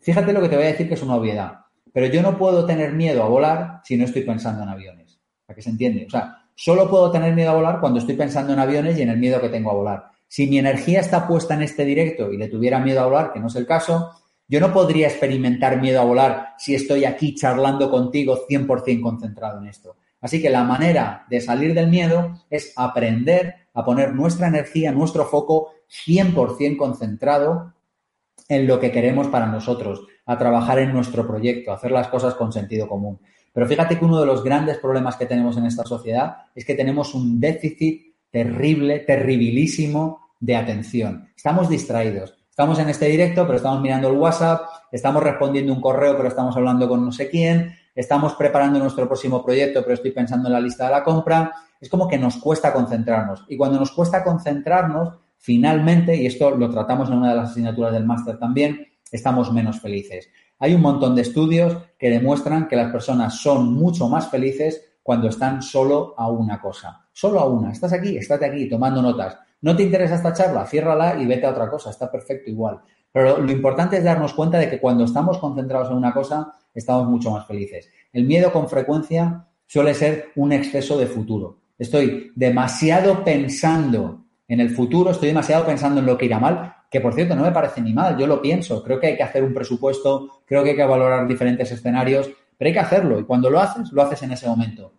Fíjate lo que te voy a decir que es una obviedad. Pero yo no puedo tener miedo a volar si no estoy pensando en aviones. ¿Para qué se entiende? O sea, solo puedo tener miedo a volar cuando estoy pensando en aviones y en el miedo que tengo a volar. Si mi energía está puesta en este directo y le tuviera miedo a volar, que no es el caso, yo no podría experimentar miedo a volar si estoy aquí charlando contigo 100% concentrado en esto. Así que la manera de salir del miedo es aprender a poner nuestra energía, nuestro foco 100% concentrado en lo que queremos para nosotros, a trabajar en nuestro proyecto, a hacer las cosas con sentido común. Pero fíjate que uno de los grandes problemas que tenemos en esta sociedad es que tenemos un déficit terrible, terribilísimo de atención. Estamos distraídos. Estamos en este directo, pero estamos mirando el WhatsApp, estamos respondiendo un correo, pero estamos hablando con no sé quién, estamos preparando nuestro próximo proyecto, pero estoy pensando en la lista de la compra. Es como que nos cuesta concentrarnos. Y cuando nos cuesta concentrarnos, finalmente, y esto lo tratamos en una de las asignaturas del máster también, estamos menos felices. Hay un montón de estudios que demuestran que las personas son mucho más felices cuando están solo a una cosa. Solo a una. Estás aquí, estate aquí tomando notas. ¿No te interesa esta charla? Ciérrala y vete a otra cosa. Está perfecto igual. Pero lo importante es darnos cuenta de que cuando estamos concentrados en una cosa, estamos mucho más felices. El miedo con frecuencia suele ser un exceso de futuro. Estoy demasiado pensando en el futuro, estoy demasiado pensando en lo que irá mal, que por cierto no me parece ni mal, yo lo pienso, creo que hay que hacer un presupuesto, creo que hay que valorar diferentes escenarios, pero hay que hacerlo y cuando lo haces, lo haces en ese momento.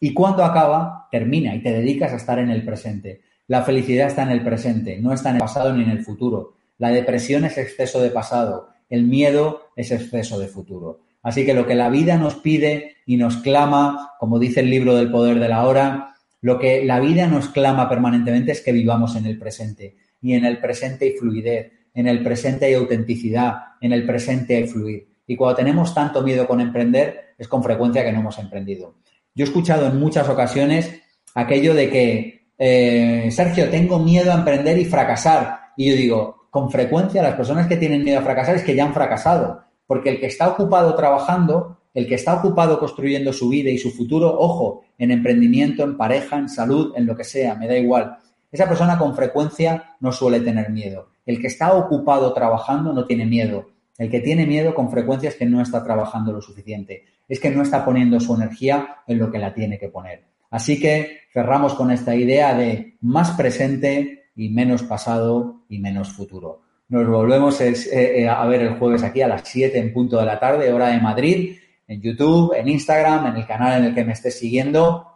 Y cuando acaba, termina y te dedicas a estar en el presente. La felicidad está en el presente, no está en el pasado ni en el futuro. La depresión es exceso de pasado, el miedo es exceso de futuro. Así que lo que la vida nos pide y nos clama, como dice el libro del poder de la hora, lo que la vida nos clama permanentemente es que vivamos en el presente. Y en el presente hay fluidez, en el presente hay autenticidad, en el presente hay fluir. Y cuando tenemos tanto miedo con emprender, es con frecuencia que no hemos emprendido. Yo he escuchado en muchas ocasiones aquello de que, eh, Sergio, tengo miedo a emprender y fracasar. Y yo digo, con frecuencia las personas que tienen miedo a fracasar es que ya han fracasado. Porque el que está ocupado trabajando, el que está ocupado construyendo su vida y su futuro, ojo, en emprendimiento, en pareja, en salud, en lo que sea, me da igual. Esa persona con frecuencia no suele tener miedo. El que está ocupado trabajando no tiene miedo. El que tiene miedo con frecuencia es que no está trabajando lo suficiente es que no está poniendo su energía en lo que la tiene que poner. Así que cerramos con esta idea de más presente y menos pasado y menos futuro. Nos volvemos eh, eh, a ver el jueves aquí a las 7 en punto de la tarde, hora de Madrid, en YouTube, en Instagram, en el canal en el que me estés siguiendo.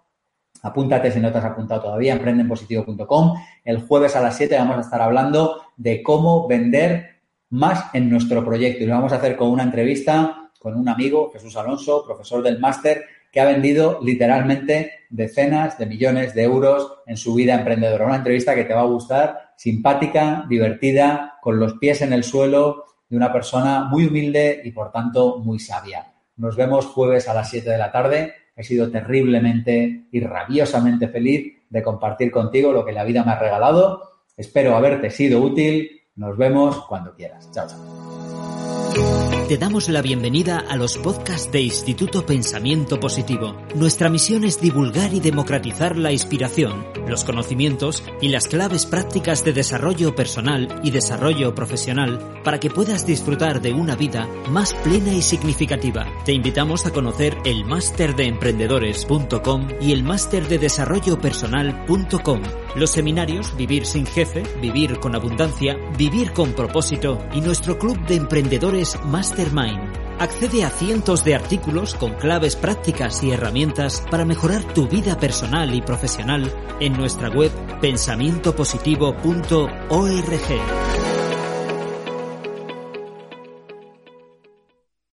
Apúntate si no te has apuntado todavía, emprendenpositivo.com. El jueves a las 7 vamos a estar hablando de cómo vender más en nuestro proyecto y lo vamos a hacer con una entrevista con un amigo, Jesús Alonso, profesor del máster, que ha vendido literalmente decenas de millones de euros en su vida emprendedora. Una entrevista que te va a gustar, simpática, divertida, con los pies en el suelo, de una persona muy humilde y por tanto muy sabia. Nos vemos jueves a las 7 de la tarde. He sido terriblemente y rabiosamente feliz de compartir contigo lo que la vida me ha regalado. Espero haberte sido útil. Nos vemos cuando quieras. Chao, chao. Te damos la bienvenida a los podcasts de Instituto Pensamiento Positivo. Nuestra misión es divulgar y democratizar la inspiración, los conocimientos y las claves prácticas de desarrollo personal y desarrollo profesional para que puedas disfrutar de una vida más plena y significativa. Te invitamos a conocer el máster y el máster de desarrollo personal.com. Los seminarios Vivir sin jefe, Vivir con abundancia, Vivir con propósito y nuestro club de emprendedores más Accede a cientos de artículos con claves prácticas y herramientas para mejorar tu vida personal y profesional en nuestra web pensamientopositivo.org.